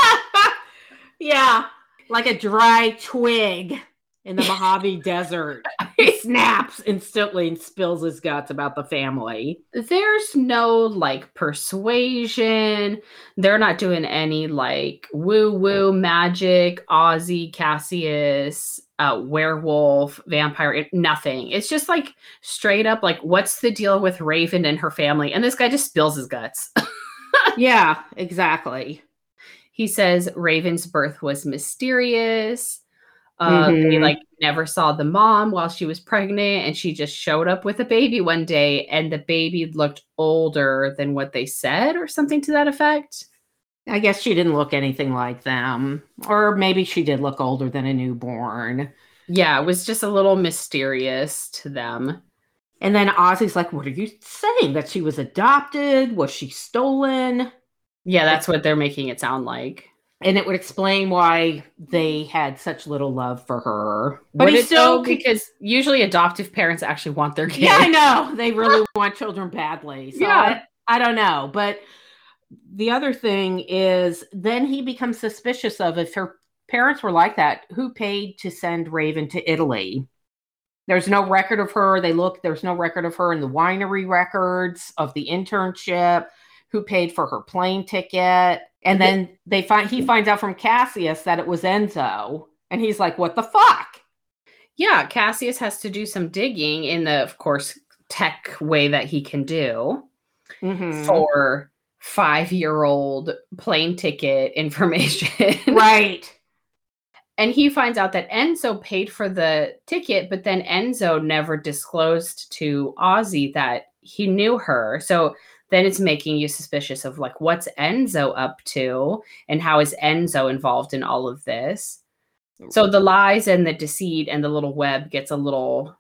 yeah. Like a dry twig in the Mojave Desert. He snaps instantly and spills his guts about the family. There's no like persuasion. They're not doing any like woo woo magic, Ozzy Cassius, uh, werewolf, vampire, it, nothing. It's just like straight up like, what's the deal with Raven and her family? And this guy just spills his guts. Yeah, exactly. he says Raven's birth was mysterious. Uh, They Mhm. like never saw the mom while she was pregnant, and she just showed up with a baby one day, and the baby looked older than what they said, or something to that effect. I guess she didn't look anything like them. Or maybe she did look older than a newborn. Yeah, it was just a little mysterious to them. And then Ozzy's like, What are you saying? That she was adopted? Was she stolen? Yeah, that's what they're making it sound like. And it would explain why they had such little love for her. But But he still because usually adoptive parents actually want their kids. Yeah, I know. They really want children badly. So Yeah. I, I don't know. But the other thing is then he becomes suspicious of if her parents were like that, who paid to send Raven to Italy? There's no record of her. They look, there's no record of her in the winery records of the internship, who paid for her plane ticket. And then they find he finds out from Cassius that it was Enzo. And he's like, what the fuck? Yeah, Cassius has to do some digging in the, of course, tech way that he can do. Mhm. for five year old plane ticket information. Right. and he finds out that Enzo paid for the ticket, but then Enzo never disclosed to Ozzy that he knew her. So then it's making you suspicious of like, what's Enzo up to? And how is Enzo involved in all of this? So the lies and the deceit and the little web gets a little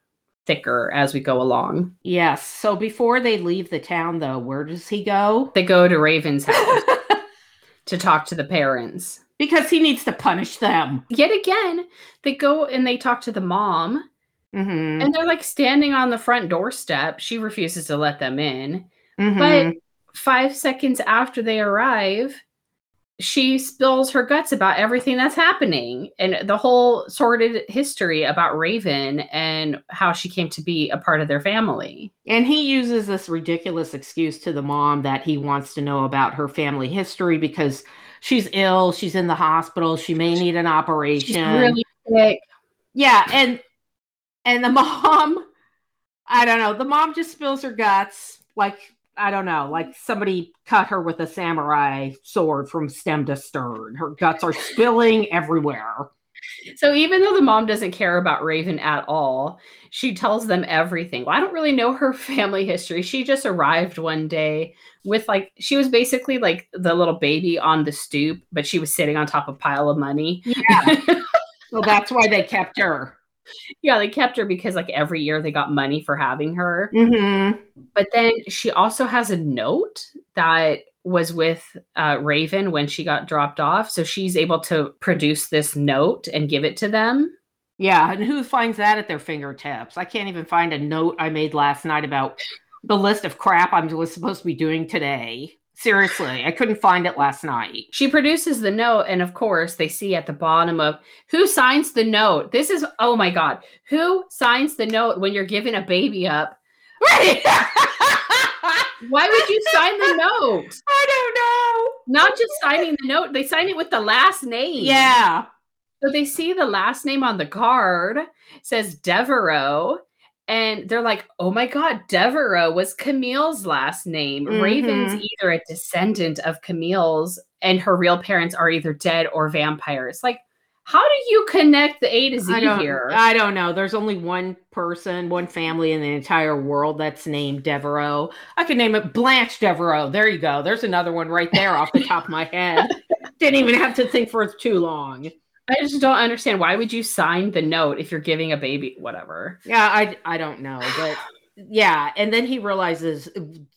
thicker as we go along. Yes. So before they leave the town, though, where does he go? They go to Raven's house to talk to the parents. because he needs to punish them. Yet again, they go and they talk to the mom, Mm-hmm. and they're like standing on the front doorstep. She refuses to let them in. Mm-hmm. But five seconds after they arrive, she spills her guts about everything that's happening and the whole sordid history about Raven and how she came to be a part of their family. and he uses this ridiculous excuse to the mom that he wants to know about her family history because she's ill, she's in the hospital, she may need an operation. She's really sick. yeah, and and the mom, I don't know, the mom just spills her guts like I don't know, like somebody cut her with a samurai sword from stem to stern. Her guts are spilling everywhere. So even though the mom doesn't care about Raven at all, she tells them everything. Well, I don't really know her family history. She just arrived one day with like she was basically like the little baby on the stoop, but she was sitting on top of a pile of money. Yeah. so that's why they kept her. Yeah, they kept her because like every year they got money for having her. Mm-hmm. But then she also has a note that was with uh, Raven when she got dropped off. So she's able to produce this note and give it to them. Yeah, and who finds that at their fingertips? I can't even find a note I made last night about the list of crap I was supposed to be doing today. Seriously, I couldn't find it last night. She produces the note, and of course, they see at the bottom of who signs the note. This is oh my god, who signs the note when you're giving a baby up? Right. Why would you sign the note? I don't know. Not just signing the note, they sign it with the last name. Yeah. So they see the last name on the card says Devereaux, and they're like, "Oh my God, Devereaux was Camille's last name. Mhm. Raven's either a descendant of Camille's, and her real parents are either dead or vampires. Like, how do you connect the A to Z I here? I don't know. There's only one person, one family in the entire world that's named Devereaux. I could name it Blanche Devereaux. There you go. There's another one right there off the top of my head. Didn't even have to think for too long. I just don't understand. Why would you sign the note if you're giving a baby? Whatever. Yeah, I I don't know, but yeah, and then he realizes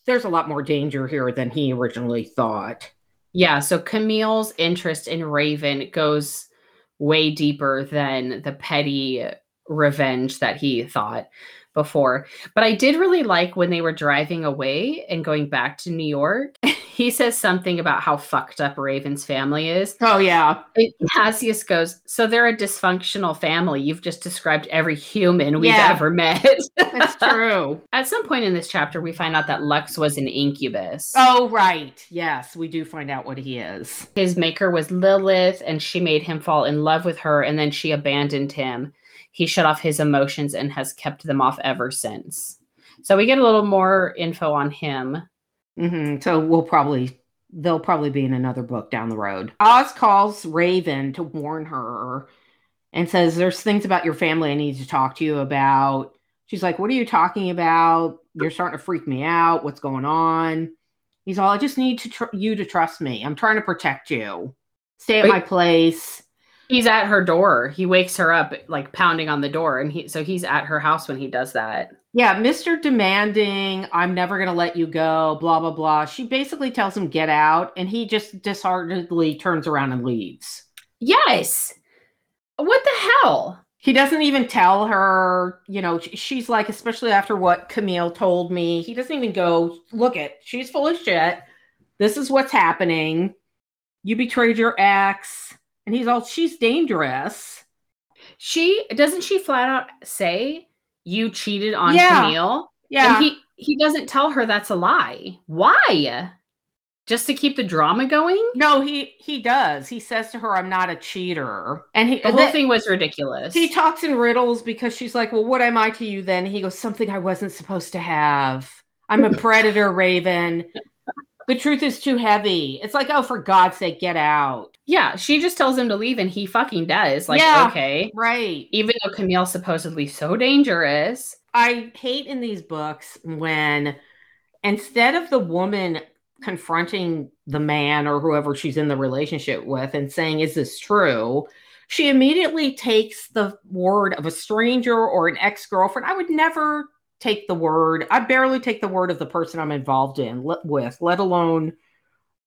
there's a lot more danger here than he originally thought. Yeah, so Camille's interest in Raven goes way deeper than the petty revenge that he thought before. But I did really like when they were driving away and going back to New York. He says something about how fucked up Raven's family is. Oh yeah. And Cassius goes, So they're a dysfunctional family. You've just described every human we've Yeah. ever met. That's true. At some point in this chapter, we find out that Lux was an incubus. oh right. Yes, we do find out what he is. his maker was Lilith, and she made him fall in love with her, and then she abandoned him. He shut off his emotions and has kept them off ever since. So we get a little more info on him. Mm-hmm. So we'll probably they'll probably be in another book down the road. Oz calls Raven to warn her and says, There's things about your family I need to talk to you about. She's like, What are you talking about? You're starting to freak me out. What's going on? He's all, I just need to tr- you to trust me. I'm trying to protect you. Stay at Wait. my place. He's at her door. He wakes her up, like pounding on the door, and he so he's at her house when he does that. Yeah, Mr. Demanding, I'm never going to let you go, blah, blah, blah. She basically tells him, Get out. And he just disheartenedly turns around and leaves. Yes. What the hell? He doesn't even tell her, you know, she's like, especially after what Camille told me, he doesn't even go, look it, she's full of shit. This is what's happening. You betrayed your ex. And he's all, she's dangerous. She doesn't she flat out say you cheated on Yeah. Camille? Yeah. And he he doesn't tell her that's a lie. Why? Just to keep the drama going? no, he he does. He says to her, I'm not a cheater. And he The whole then- thing was ridiculous. he talks in riddles because she's like, Well, what am I to you then? He goes, Something I wasn't supposed to have. I'm a predator, Raven. The truth is too heavy. It's like, oh, for God's sake, get out. Yeah, she just tells him to leave and he fucking does. Like, Yeah. okay. Right. Even though Camille's supposedly so dangerous. I hate in these books when instead of the woman confronting the man or whoever she's in the relationship with and saying, Is this true? She immediately takes the word of a stranger or an ex girlfriend. I would never take the word, I barely take the word of the person I'm involved in with, let alone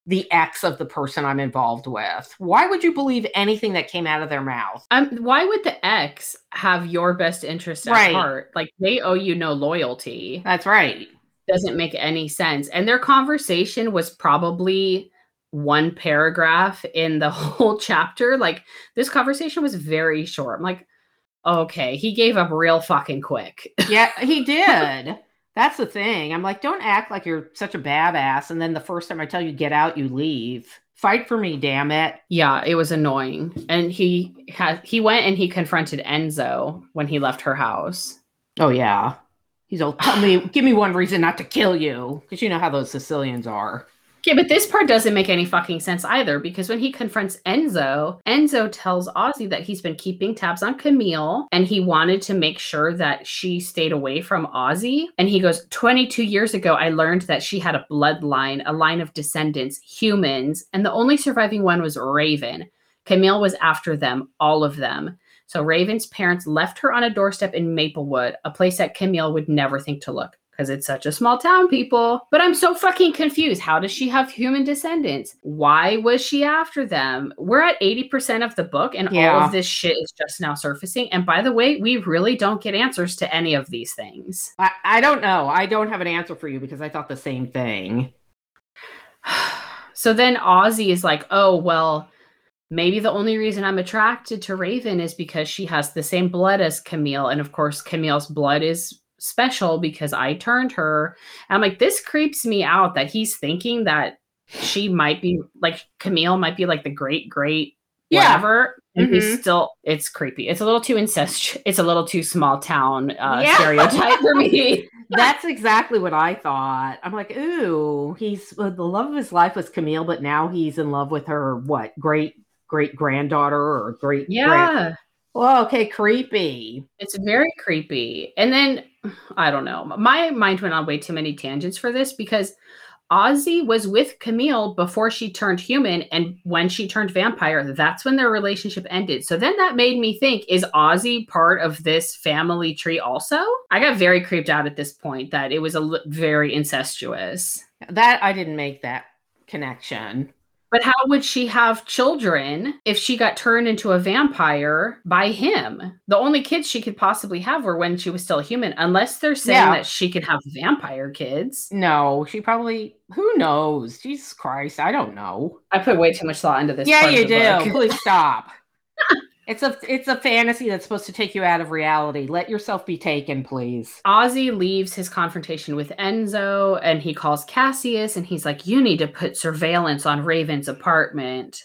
the ex of the person I'm involved with. Why would you believe anything that came out of their mouth? Um, why would the ex have your best interest at Right. heart? Like they owe you no loyalty. That's right. doesn't make any sense. And their conversation was probably one paragraph in the whole chapter. Like this conversation was very short. I'm like, okay, he gave up real fucking quick. Yeah, he did. That's the thing. I'm like, don't act like you're such a badass. And then the first time I tell you get out, you leave. Fight for me, damn it. yeah, it was annoying. And he had he went and he confronted Enzo when he left her house. Oh yeah. He's all tell me, give me one reason not to kill you. Because you know how those Sicilians are. Okay, but this part doesn't make any fucking sense either because when he confronts Enzo, Enzo tells Ozzy that he's been keeping tabs on Camille and he wanted to make sure that she stayed away from Ozzy. And he goes, 22 years ago, I learned that she had a bloodline, a line of descendants, humans, and the only surviving one was Raven. Camille was after them, all of them. So Raven's parents left her on a doorstep in Maplewood, a place that Camille would never think to look because it's such a small town, people. But I'm so fucking confused. How does she have human descendants? Why was she after them? We're at 80% of the book, and all of this shit is just now surfacing. And by the way, we really don't get answers to any of these things. I, I don't know. I don't have an answer for you because I thought the same thing. so then Ozzy is like, oh, well, maybe the only reason I'm attracted to Raven is because she has the same blood as Camille. And of course, Camille's blood is special because I turned her. And I'm like, this creeps me out that he's thinking that she might be like Camille might be like the great, great Yeah. whatever. And he's Mhm. still, it's creepy. It's a little too incest. It's a little too small town uh, Yeah. stereotype for me. That's exactly what I thought. I'm like, ooh, he's well, the love of his life was Camille, but now he's in love with her, what, great great granddaughter or great Yeah. grand- well, okay, creepy. It's very creepy. And then I don't know. My mind went on way too many tangents for this because Ozzy was with Camille before she turned human and when she turned vampire, that's when their relationship ended. So then that made me think is Ozzy part of this family tree also? I got very creeped out at this point that it was a li- very incestuous. That I didn't make that connection. But how would she have children if she got turned into a vampire by him? The only kids she could possibly have were when she was still human, unless they're saying Yeah. that she could have vampire kids. No, she probably who knows? Jesus Christ, I don't know. I put way too much thought into this. yeah, you do. book. Please stop. it's a it's a fantasy that's supposed to take you out of reality. Let yourself be taken, please. Ozzy leaves his confrontation with Enzo and he calls Cassius and he's like, You need to put surveillance on Raven's apartment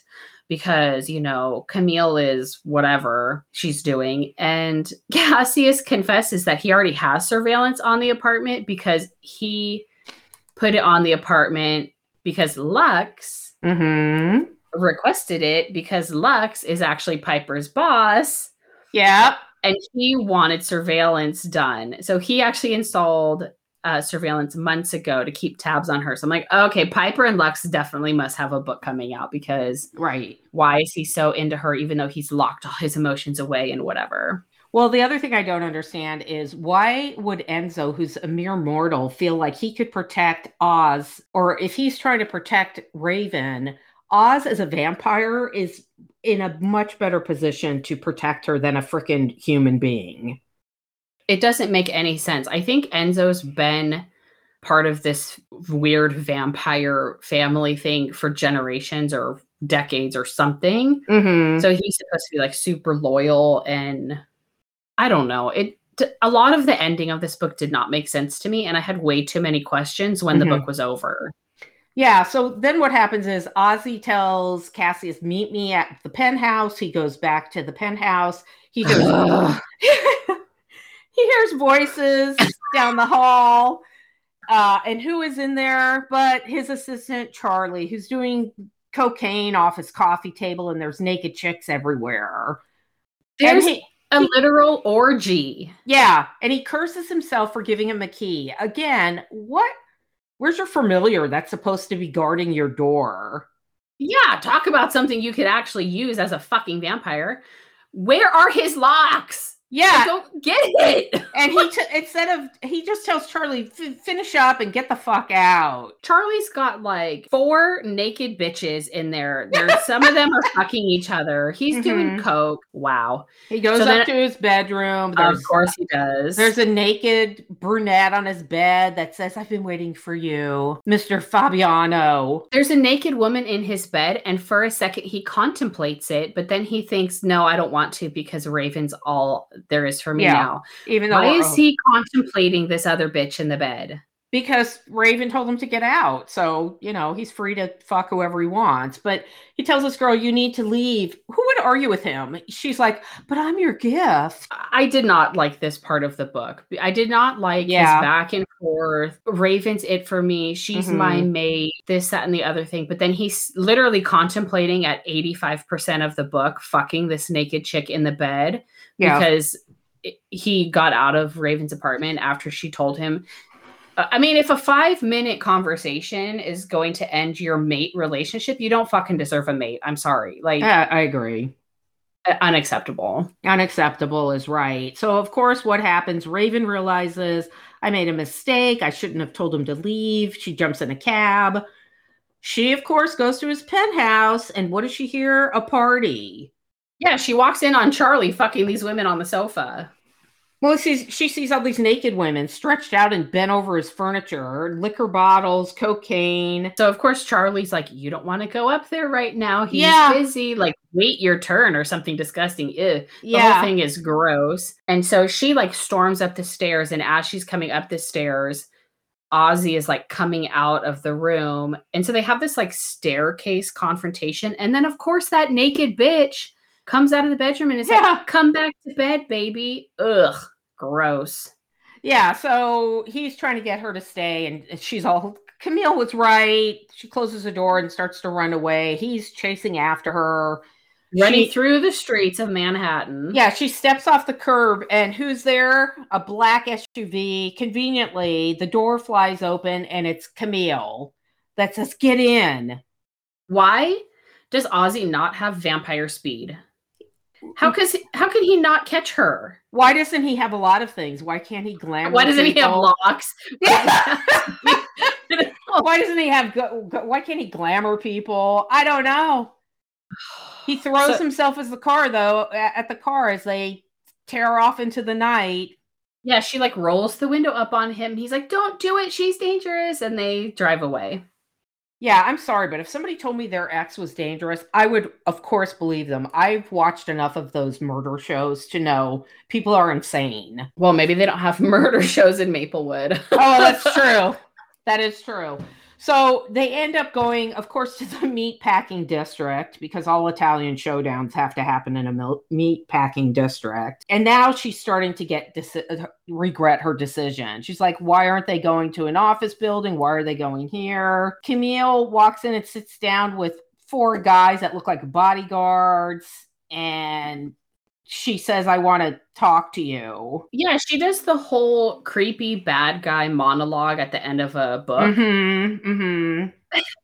because, you know, Camille is whatever she's doing. And Cassius confesses that he already has surveillance on the apartment because he put it on the apartment because Lux Mm-hmm. Requested it because Lux is actually Piper's boss Yeah. and he wanted surveillance done. So he actually installed uh, surveillance months ago to keep tabs on her. So I'm like, okay, Piper and Lux definitely must have a book coming out because Right. why is he so into her even though he's locked all his emotions away and whatever? Well, the other thing I don't understand is why would Enzo, who's a mere mortal, feel like he could protect Oz, or if he's trying to protect Raven, Oz as a vampire is in a much better position to protect her than a freaking human being. It doesn't make any sense. I think Enzo's been part of this weird vampire family thing for generations or decades or something. Mm-hmm. So he's supposed to be like super loyal and I don't know. It a lot of the ending of this book did not make sense to me and I had way too many questions when Mhm. the book was over. Yeah, so then what happens is Ozzy tells Cassius, meet me at the penthouse. He goes back to the penthouse. He goes, he hears voices down the hall. Uh, and who is in there but his assistant Charlie, who's doing cocaine off his coffee table, and there's naked chicks everywhere. There's he, a literal orgy. yeah, and he curses himself for giving him a key. Again, what? Where's your familiar that's supposed to be guarding your door? Yeah, talk about something you could actually use as a fucking vampire. Where are his locks? I Yeah, don't get it. and he t- instead of he just tells Charlie "F- finish up and get the fuck out. Charlie's got like four naked bitches in there. There's some of them are fucking each other. He's doing Mhm. coke. Wow. He goes So up then- to his bedroom. There's of course he does. There's a naked brunette on his bed that says, I've been waiting for you, Mr. Fabiano. There's a naked woman in his bed, and for a second he contemplates it, but then he thinks, "No, I don't want to because Raven's all there is for me Yeah. now." Even though Why is he contemplating this other bitch in the bed? because Raven told him to get out. So, you know, he's free to fuck whoever he wants. But he tells this girl, You need to leave. Who would argue with him? She's like, But I'm your gift. I did not like this part of the book. I did not like Yeah. his back and forth. Raven's it for me. She's Mhm. my mate. This, that, and the other thing. But then he's literally contemplating at 85% of the book, fucking this naked chick in the bed because he got out of Raven's apartment after she told him. Uh, I mean, if a five minute conversation is going to end your mate relationship, you don't fucking deserve a mate. I'm sorry. Like, Yeah, I agree. uh, unacceptable. Unacceptable is right. So, of course, what happens? Raven realizes I made a mistake. I shouldn't have told him to leave. She jumps in a cab. She, of course, goes to his penthouse. And what does she hear? A party. Yeah, she walks in on Charlie fucking these women on the sofa. Well, she, she sees all these naked women stretched out and bent over his furniture, liquor bottles, cocaine. So of course Charlie's like, you don't want to go up there right now. He's Yeah. busy. Like, wait your turn or something disgusting. Ew. The Yeah. whole thing is gross. And so she like storms up the stairs, and as she's coming up the stairs, Ozzy is like coming out of the room. And so they have this like staircase confrontation. And then, of course, that naked bitch comes out of the bedroom and is Yeah. like, come back to bed, baby. Ugh, gross. Yeah, so he's trying to get her to stay, and she's all, Camille was right. She closes the door and starts to run away. He's chasing after her. Running She- through the streets of Manhattan. Yeah, she steps off the curb, and who's there? A black SUV. Conveniently, the door flies open, and it's Camille that says, Get in. Why does Ozzy not have vampire speed? How cause how can he not catch her? Why doesn't he have a lot of things? Why can't he glamour? Why doesn't he have locks? Why doesn't he have? Why can't he glamour people? I don't know. He throws So- himself as the car though at the car as they tear off into the night. yeah, she like rolls the window up on him. He's like, "Don't do it. She's dangerous," and they drive away. Yeah, I'm sorry, but if somebody told me their ex was dangerous, I would, of course, believe them. I've watched enough of those murder shows to know people are insane. Well, maybe they don't have murder shows in Maplewood. Oh, that's true. that is true. So they end up going, of course, to the meat packing district because all Italian showdowns have to happen in a mil- meat packing district. And now she's starting to get deci- uh, regret her decision. She's like, why aren't they going to an office building? Why are they going here? Camille walks in and sits down with four guys that look like bodyguards. And she says, I want to talk to you. yeah, she does the whole creepy bad guy monologue at the end of a book. Mm-hmm. Mm-hmm.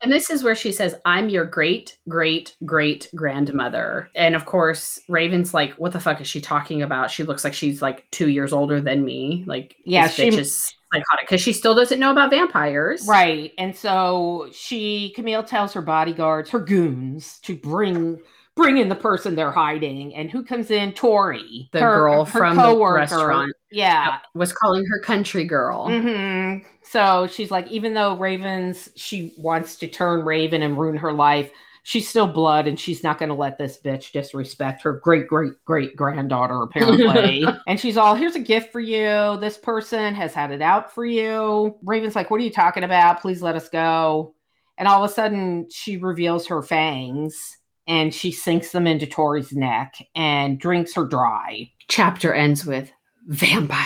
And this is where she says, I'm your great, great, great grandmother. And of course, Raven's like, what the fuck is she talking about? She looks like she's like two years older than me. Like, Yeah, this she- is psychotic because she still doesn't know about vampires. Right. And so she Camille tells her bodyguards, her goons, to bring bring in the person they're hiding. And who comes in? Tori. The her- girl her from the restaurant. Yeah. Was calling her country girl. hmm So she's like, even though Raven's she wants to turn Raven and ruin her life, she's still blood and she's not gonna let this bitch disrespect her great great great granddaughter, apparently. and she's all, here's a gift for you. This person has had it out for you. Raven's like, What are you talking about? Please let us go. And all of a sudden she reveals her fangs and she sinks them into Tori's neck and drinks her dry. Chapter ends with vampire.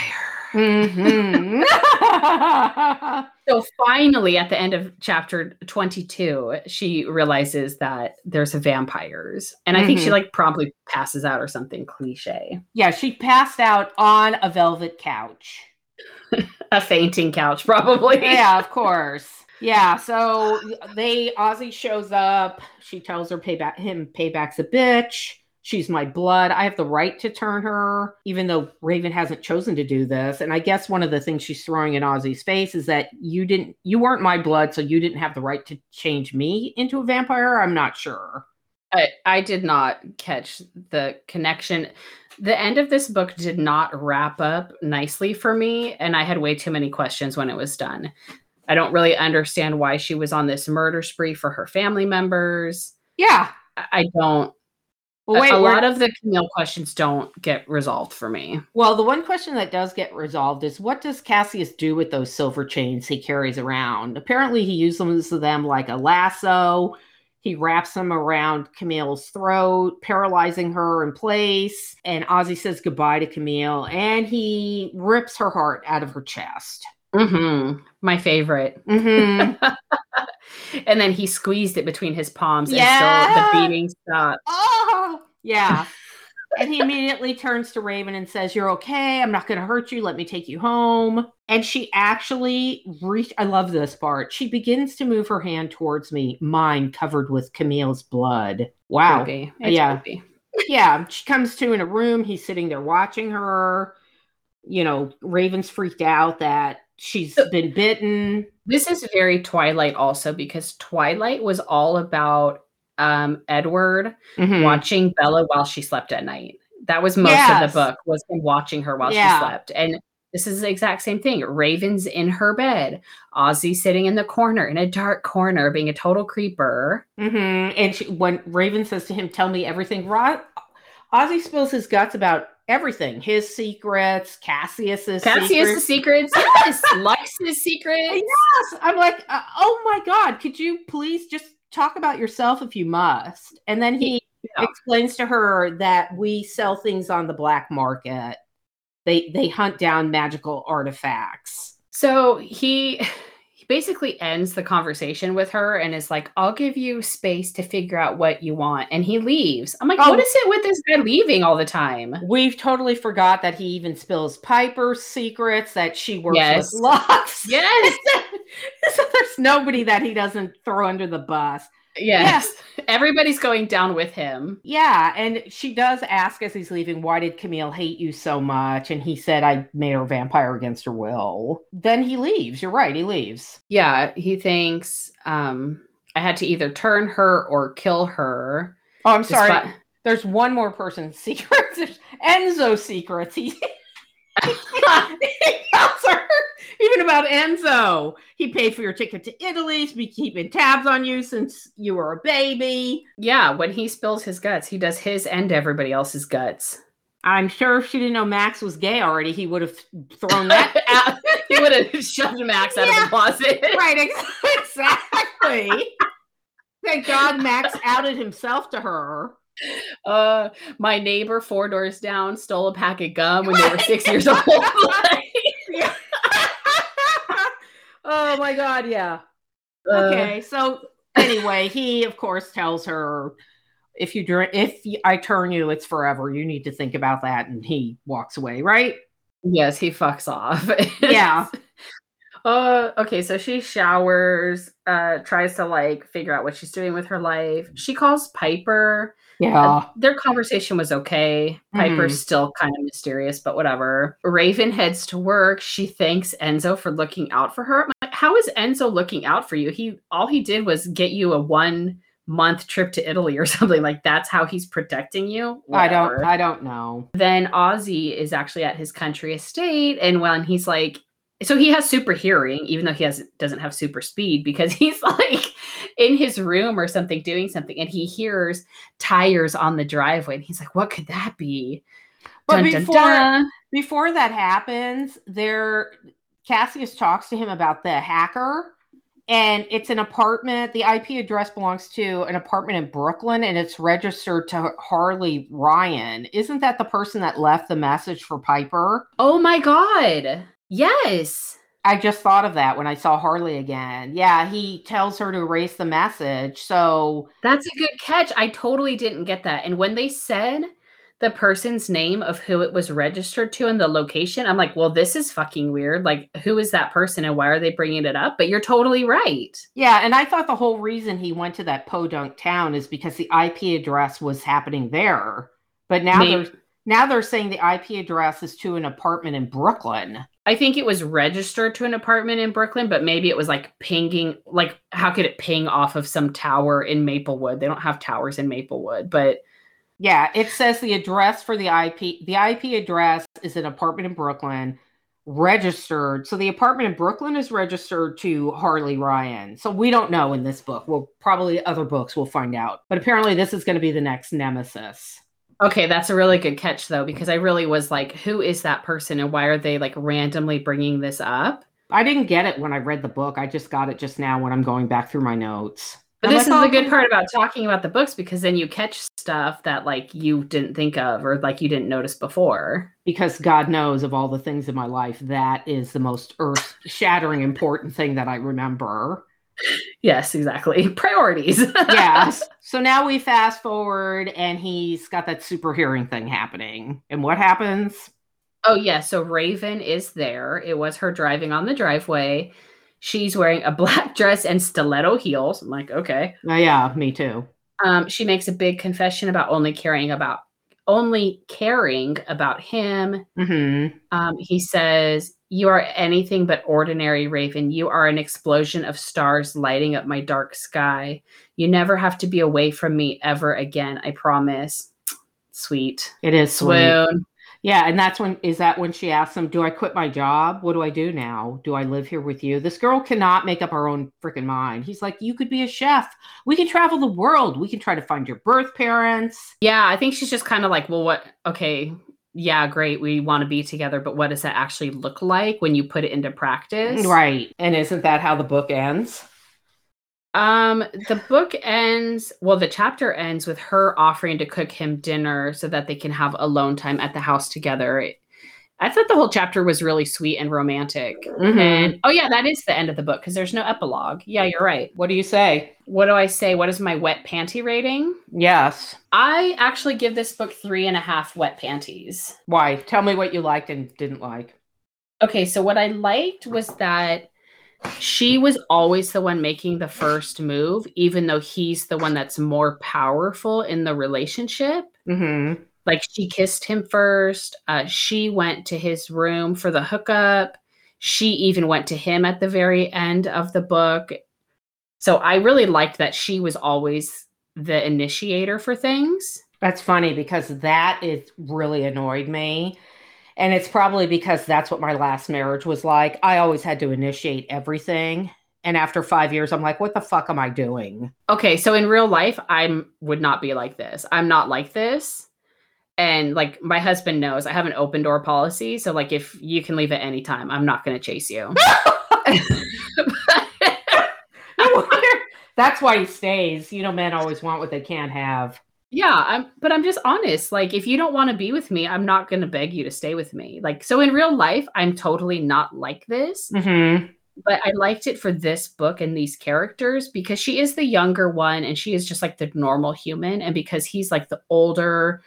Mhm. So finally, at the end of chapter 22, she realizes that there's vampires. And I think she Mhm. like promptly passes out or something cliche. Yeah, she passed out on a velvet couch. A fainting couch, probably. Yeah, of course. Yeah, so they Ozzy shows up. She tells her payback him payback's a bitch. She's my blood. I have the right to turn her, even though Raven hasn't chosen to do this. And I guess one of the things she's throwing in Ozzy's face is that you didn't you weren't my blood, so you didn't have the right to change me into a vampire. I'm not sure. I, I did not catch the connection. The end of this book did not wrap up nicely for me, and I had way too many questions when it was done. I don't really understand why she was on this murder spree for her family members. Yeah. I, don't. Well, wait, a, a lot of the Camille questions don't get resolved for me. Well, the one question that does get resolved is what does Cassius do with those silver chains he carries around? Apparently, he uses them like a lasso. He wraps them around Camille's throat, paralyzing her in place. And Ozzy says goodbye to Camille and he rips her heart out of her chest. Hmm My favorite. Mhm. and then he squeezed it between his palms Yeah. until the beating stopped. oh, yeah. and he immediately turns to Raven and says, You're okay. I'm not going to hurt you. Let me take you home. And she actually reach. I love this part. She begins to move her hand towards me, mine covered with Camille's blood. Wow. Yeah. Yeah. She comes to in a room. He's sitting there watching her. You know, Raven's freaked out that she's been bitten. This is very Twilight also because Twilight was all about um Edward Mhm. watching Bella while she slept at night. That was most Yes. of the book was him watching her while Yeah. she slept. And this is the exact same thing. Raven's in her bed. Ozzy sitting in the corner, in a dark corner, being a total creeper. Mm-hmm. And she, when Raven says to him, "Tell me everything," Ro- Ozzy spills his guts about everything: his secrets, Cassius's Cassius' secrets. secrets. Yes. Lex's secrets. Yes, I'm like, uh, oh my god, could you please just talk about yourself if you must? And then he Yeah. explains to her that we sell things on the black market. They they hunt down magical artifacts. So he basically ends the conversation with her and is like, I'll give you space to figure out what you want. And he leaves. I'm like, Oh. what is it with this guy leaving all the time? We've totally forgot that he even spills Piper's secrets that she works Yes. with Lux. Yes. so there's nobody that he doesn't throw under the bus. Yes. Everybody's going down with him. Yeah, and she does ask as he's leaving, why did Camille hate you so much? And he said, I made her a vampire against her will. Then he leaves. You're right, he leaves. Yeah. He thinks um I had to either turn her or kill her. Oh, I'm sorry. despite- There's one more person's secrets. Enzo Enzo's secrets. He, he tells her even about Enzo. He paid for your ticket to Italy. He's been keeping tabs on you since you were a baby. yeah, when he spills his guts, he does his and everybody else's guts. I'm sure if she didn't know Max was gay already, he would have thrown that Out- he would have shoved Max out of the closet. right, exactly. Thank God Max outed himself to her. Uh, my neighbor four doors down stole a pack of gum when they were six years old. Oh my God, yeah. Uh, Okay, so anyway, he of course tells her if you drink, if I turn you, it's forever. You need to think about that, and he walks away. Right? yes, he fucks off. Yeah. Uh, okay, so she showers, uh, tries to like figure out what she's doing with her life. She calls Piper. Yeah. Their conversation was okay. Piper's Mhm. still kind of mysterious, but whatever. Raven heads to work. She thanks Enzo for looking out for her. Like, How is Enzo looking out for you? He all he did was get you a one month trip to Italy or something. Like that's how he's protecting you. I don't. I don't know. then Ozzy is actually at his country estate, and when he's like, so he has super hearing, even though he has doesn't have super speed, because he's like in his room or something doing something, and he hears tires on the driveway, and he's like, "What could that be?" But Dun, dun, before dun. before that happens, there Cassius talks to him about the hacker. And it's an apartment. The IP address belongs to an apartment in Brooklyn and it's registered to Harley Ryan. Isn't that the person that left the message for Piper? oh my god, yes. I just thought of that when I saw Harley again. Yeah, he tells her to erase the message. So, That's a good catch. I totally didn't get that. And when they said the person's name of who it was registered to and the location, I'm like, well, this is fucking weird. Like, who is that person and why are they bringing it up? But you're totally right. yeah, and I thought the whole reason he went to that podunk town is because the IP address was happening there. But now Maybe- they're now they're saying the IP address is to an apartment in Brooklyn. I think it was registered to an apartment in Brooklyn, but maybe it was like pinging. Like, how could it ping off of some tower in Maplewood? They don't have towers in Maplewood, but Yeah, it says the address for the IP the IP address is an apartment in Brooklyn registered. So the apartment in Brooklyn is registered to Harley Ryan. So we don't know in this book. We'll probably other books we'll find out. But apparently this is going to be the next nemesis. Okay, that's a really good catch though, because I really was like, who is that person and why are they like randomly bringing this up? I didn't get it when I read the book. I just got it just now when I'm going back through my notes. But I'm this like, is "Oh, the good part about talking about the books because then you catch stuff that like you didn't think of or like you didn't notice before. because God knows of all the things in my life, that is the most earth shattering important thing that I remember. Yes, exactly. Priorities. yes. So now we fast forward and he's got that super hearing thing happening. And what happens? Oh, yeah. So Raven is there. It was her driving on the driveway. She's wearing a black dress and stiletto heels. I'm like, okay. Oh, yeah, me too. Um, she makes a big confession about only caring about only caring about him. hmm Um, he says, You are anything but ordinary, Raven. You are an explosion of stars lighting up my dark sky. You never have to be away from me ever again, I promise. sweet. It is sweet. Swoon. Yeah, and that's when is that when she asks him, "Do I quit my job? What do I do now? Do I live here with you?" This girl cannot make up her own freaking mind. He's like, "You could be a chef. We can travel the world. We can try to find your birth parents." Yeah, I think she's just kind of like, well, what? Okay, yeah, great. We want to be together, but what does that actually look like when you put it into practice? Right. And isn't that how the book ends? Um, the book ends, well, the chapter ends with her offering to cook him dinner so that they can have alone time at the house together. I thought the whole chapter was really sweet and romantic. Mhm. And oh, yeah, that is the end of the book because there's no epilogue. Yeah, you're right. What do you say? What do I say? What is my wet panty rating? Yes. I actually give this book three and a half wet panties. Why? Tell me what you liked and didn't like. Okay, so what I liked was that she was always the one making the first move, even though he's the one that's more powerful in the relationship. Mm-hmm. Like she kissed him first. Uh, she went to his room for the hookup. She even went to him at the very end of the book. So I really liked that she was always the initiator for things. That's funny because that is really annoyed me. And it's probably because that's what my last marriage was like. I always had to initiate everything. And after five years, I'm like, what the fuck am I doing? Okay, so in real life, I would not be like this. I'm not like this. And like my husband knows I have an open door policy. So like if you can leave at any time, I'm not gonna chase you. Wonder- that's why he stays. You know, men always want what they can't have. Yeah, I'm but I'm just honest. Like if you don't want to be with me, I'm not gonna beg you to stay with me. Like so in real life, I'm totally not like this. Mm-hmm. but I liked it for this book and these characters because she is the younger one and she is just like the normal human. And because he's like the older,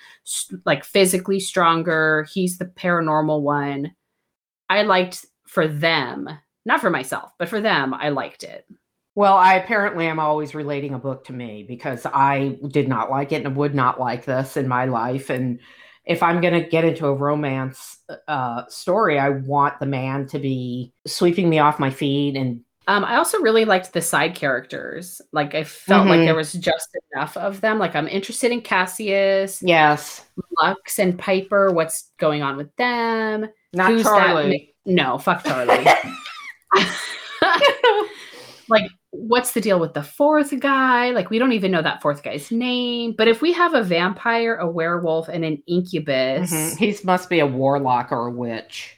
like physically stronger, he's the paranormal one. I liked for them, not for myself, but for them, I liked it. Well, I apparently am always relating a book to me because I did not like it and would not like this in my life. And if I'm going to get into a romance uh, story, I want the man to be sweeping me off my feet. And Um, I also really liked the side characters. Like I felt like Mhm. there was just enough of them. Like I'm interested in Cassius, yes, Lux, and Piper. What's going on with them? not Who's that Charlie. No, fuck Charlie. like, what's the deal with the fourth guy? Like, we don't even know that fourth guy's name. But if we have a vampire, a werewolf, and an incubus, Mhm. He must be a warlock or a witch.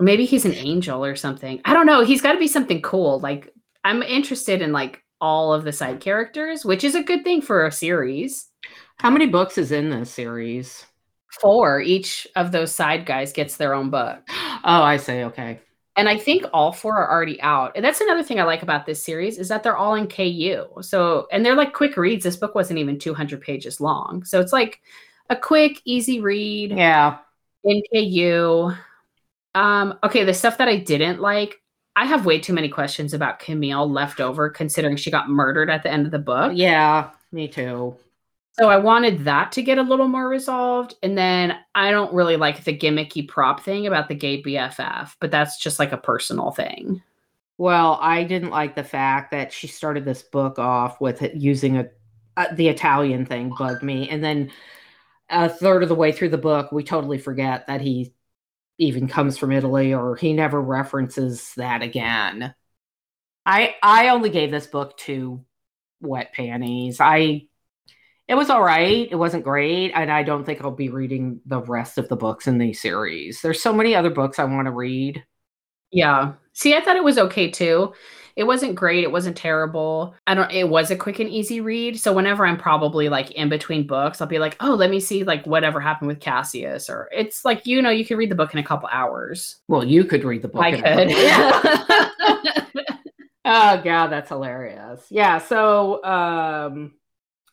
maybe he's an angel or something. I don't know. He's got to be something cool. Like, I'm interested in like all of the side characters, which is a good thing for a series. How many books is in this series? Four, each of those side guys gets their own book. Oh, I say okay. And I think all four are already out. And that's another thing I like about this series is that they're all in KU. So, and they're like quick reads. This book wasn't even 200 pages long. So it's like a quick, easy read Yeah. in KU. Um, okay, the stuff that I didn't like, I have way too many questions about Camille left over considering she got murdered at the end of the book. Yeah, me too. So I wanted that to get a little more resolved. And then I don't really like the gimmicky prop thing about the gay BFF, but that's just like a personal thing. Well, I didn't like the fact that she started this book off with using a uh, the Italian thing bugged me, and then a third of the way through the book, we totally forget that he even comes from Italy, or he never references that again. I I only gave this book two wet panties. I it was all right. It wasn't great, and I don't think I'll be reading the rest of the books in the series. There's so many other books I want to read. Yeah. See, I thought it was okay too. It wasn't great. It wasn't terrible. I don't it was a quick and easy read. So whenever I'm probably like in between books, I'll be like, "Oh, let me see like whatever happened with Cassius." Or it's like, you know, you can read the book in a couple hours. Well, you could read the book. I in a couple- could. oh god, that's hilarious. Yeah. So, um,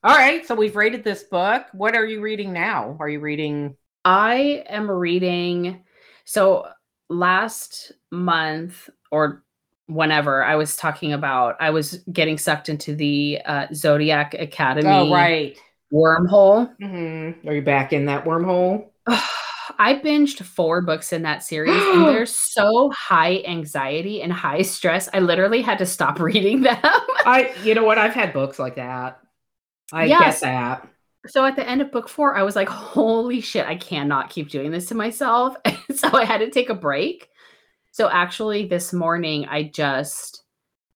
all right. So we've rated this book. What are you reading now? Are you reading? I am reading so last month or whenever I was talking about I was getting sucked into the uh, Zodiac Academy Oh, right. wormhole. hmm Are you back in that wormhole? I binged four books in that series and they're so high anxiety and high stress. I literally had to stop reading them. I. You know what? I've had books like that. I Yes. get that. So at the end of book four, I was like, holy shit, I cannot keep doing this to myself. so I had to take a break. So actually, this morning, I just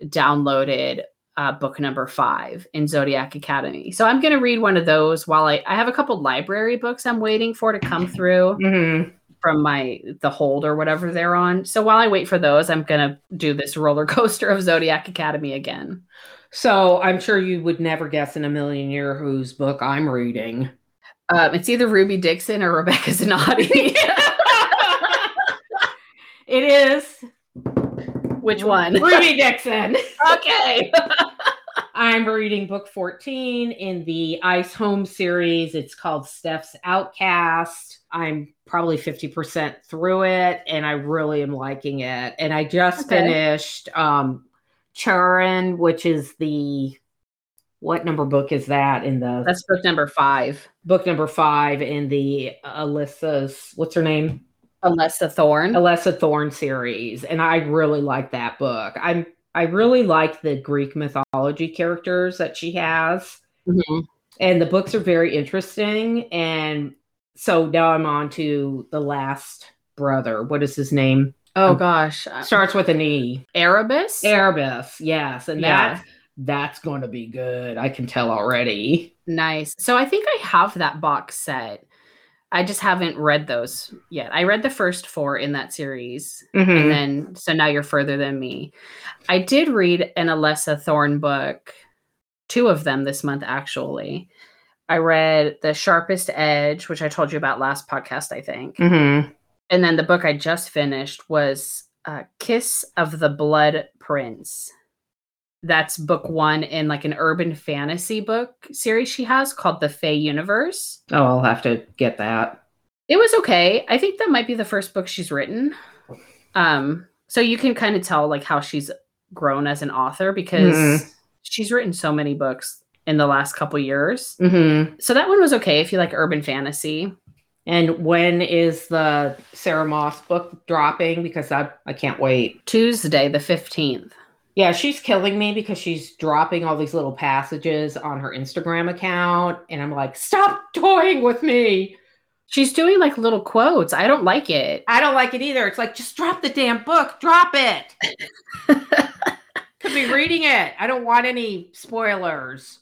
downloaded uh, book number five in Zodiac Academy. So I'm going to read one of those while I, I have a couple library books I'm waiting for to come through Mhm. from my the hold or whatever they're on. So while I wait for those, I'm going to do this roller coaster of Zodiac Academy again. So I'm sure you would never guess in a million year whose book I'm reading. Um, it's either Ruby Dixon or Rebecca Zanetti. It is Which one? Ruby Dixon. okay. I'm reading book 14 in the Ice Home series. It's called Steph's Outcast. I'm probably 50% through it and I really am liking it. And I just Okay. finished um Churin, which is the what number book is that in the That's book number five. book number five in the Alyssa's what's her name? Alessa Thorne. Alessa Thorne series, and I really like that book. I'm I really like the Greek mythology characters that she has, Mhm. and the books are very interesting. And so now I'm on to the last brother. What is his name? Oh gosh. Starts with an E. Erebus? Erebus. Yes, and Yeah. that's that's going to be good. I can tell already. Nice. So I think I have that box set. I just haven't read those yet. I read the first four in that series. Mm-hmm. And then, so now you're further than me. I did read an Alessa Thorne book, two of them this month, actually. I read The Sharpest Edge, which I told you about last podcast, I think. Mm-hmm. And then the book I just finished was uh, Kiss of the Blood Prince. That's book one in like an urban fantasy book series she has called The Fey Universe. Oh, I'll have to get that. It was okay. I think that might be the first book she's written. Um, so you can kind of tell like how she's grown as an author because Mhm. she's written so many books in the last couple years. Mm-hmm. So that one was okay if you like urban fantasy. And when is the Sarah Maas book dropping? Because I I can't wait. Tuesday, the 15th. Yeah, she's killing me because she's dropping all these little passages on her Instagram account, and I'm like, stop toying with me. She's doing like little quotes. I don't like it. I don't like it either. It's like just drop the damn book, drop it. Could be reading it. I don't want any spoilers.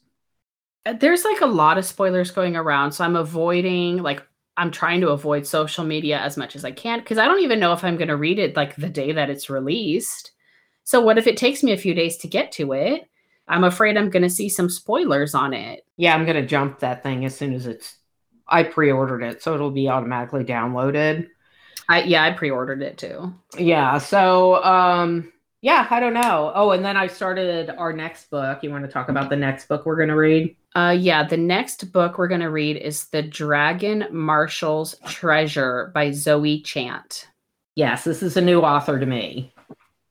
There's like a lot of spoilers going around, so I'm avoiding like I'm trying to avoid social media as much as I can because I don't even know if I'm going to read it like the day that it's released. So what if it takes me a few days to get to it? I'm afraid I'm going to see some spoilers on it. Yeah, I'm gonna jump that thing as soon as it's. I pre-ordered it, so it'll be automatically downloaded. I yeah, I pre-ordered it too. Yeah. So, um, yeah, I don't know. Oh, and then I started our next book. You want to talk about the next book we're going to read? Uh yeah, the next book we're going to read is The Dragon Marshal's Treasure by Zoe Chant. Yes, this is a new author to me.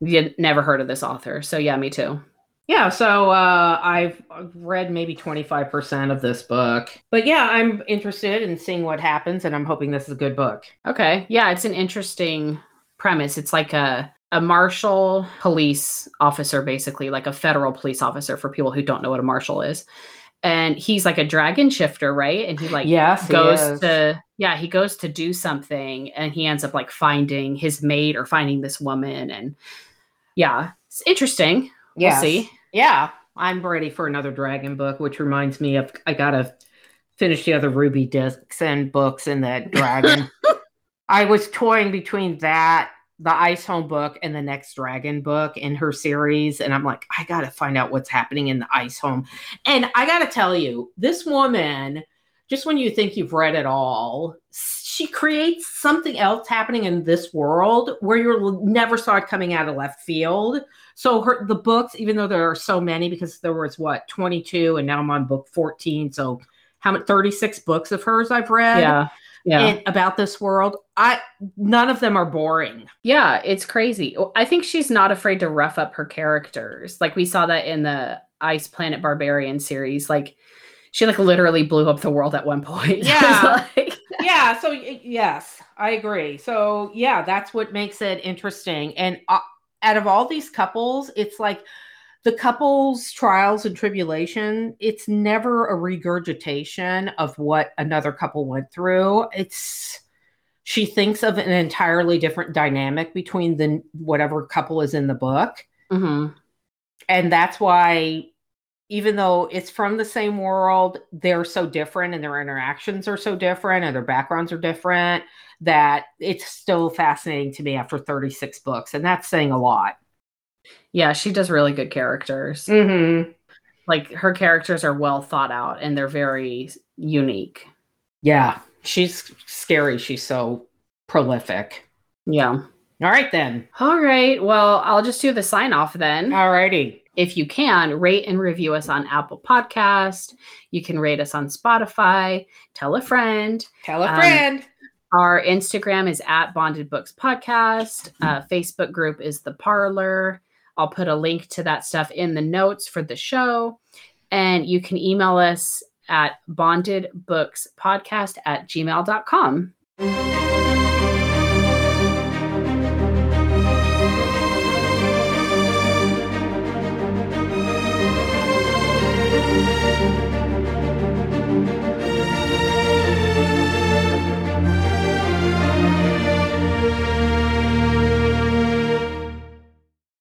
You never heard of this author. So yeah, me too. Yeah, so uh, I've read maybe 25% of this book. But yeah, I'm interested in seeing what happens, and I'm hoping this is a good book. Okay. Yeah, it's an interesting premise. It's like a a marshal police officer basically, like a federal police officer for people who don't know what a marshal is. And he's like a dragon shifter, right? And he like yes, he goes is. to yeah, he goes to do something and he ends up like finding his mate or finding this woman and yeah, it's interesting. We'll see. Yeah, I'm ready for another dragon book, which reminds me of I gotta finish the other Ruby Dixon books in that dragon. I was toying between that, the Ice Home book, and the next dragon book in her series, and I'm like, I gotta find out what's happening in the Ice Home. And I gotta tell you, this woman, just when you think you've read it all, she creates something else happening in this world where you never saw it coming out of left field. So her the books, even though there are so many, because there was what 22, and now I'm on book 14. So how many 36 books of hers I've read Yeah. Yeah. in- about this world. I none of them are boring. Yeah, it's crazy. I think she's not afraid to rough up her characters. Like we saw that in the Ice Planet Barbarian series. Like she like literally blew up the world at one point. Yeah. Like- yeah. So yes, I agree. So yeah, that's what makes it interesting. And uh, out of all these couples, it's like the couple's trials and tribulation, it's never a regurgitation of what another couple went through. It's she thinks of an entirely different dynamic between the whatever couple is in the book. Mm-hmm. And that's why even though it's from the same world, they're so different and their interactions are so different and their backgrounds are different that it's still fascinating to me after 36 books. And that's saying a lot. Yeah, she does really good characters. Mm-hmm. Like her characters are well thought out and they're very unique. Yeah, she's scary. She's so prolific. Yeah. All right, then. All right. Well, I'll just do the sign off then. All righty. If you can, rate and review us on Apple Podcast. You can rate us on Spotify. Tell a friend. Tell a Um, friend. Our Instagram is at Bonded Books Podcast. Uh, Facebook group is The Parlor. I'll put a link to that stuff in the notes for the show. And you can email us at bondedbookspodcast at gmail.com.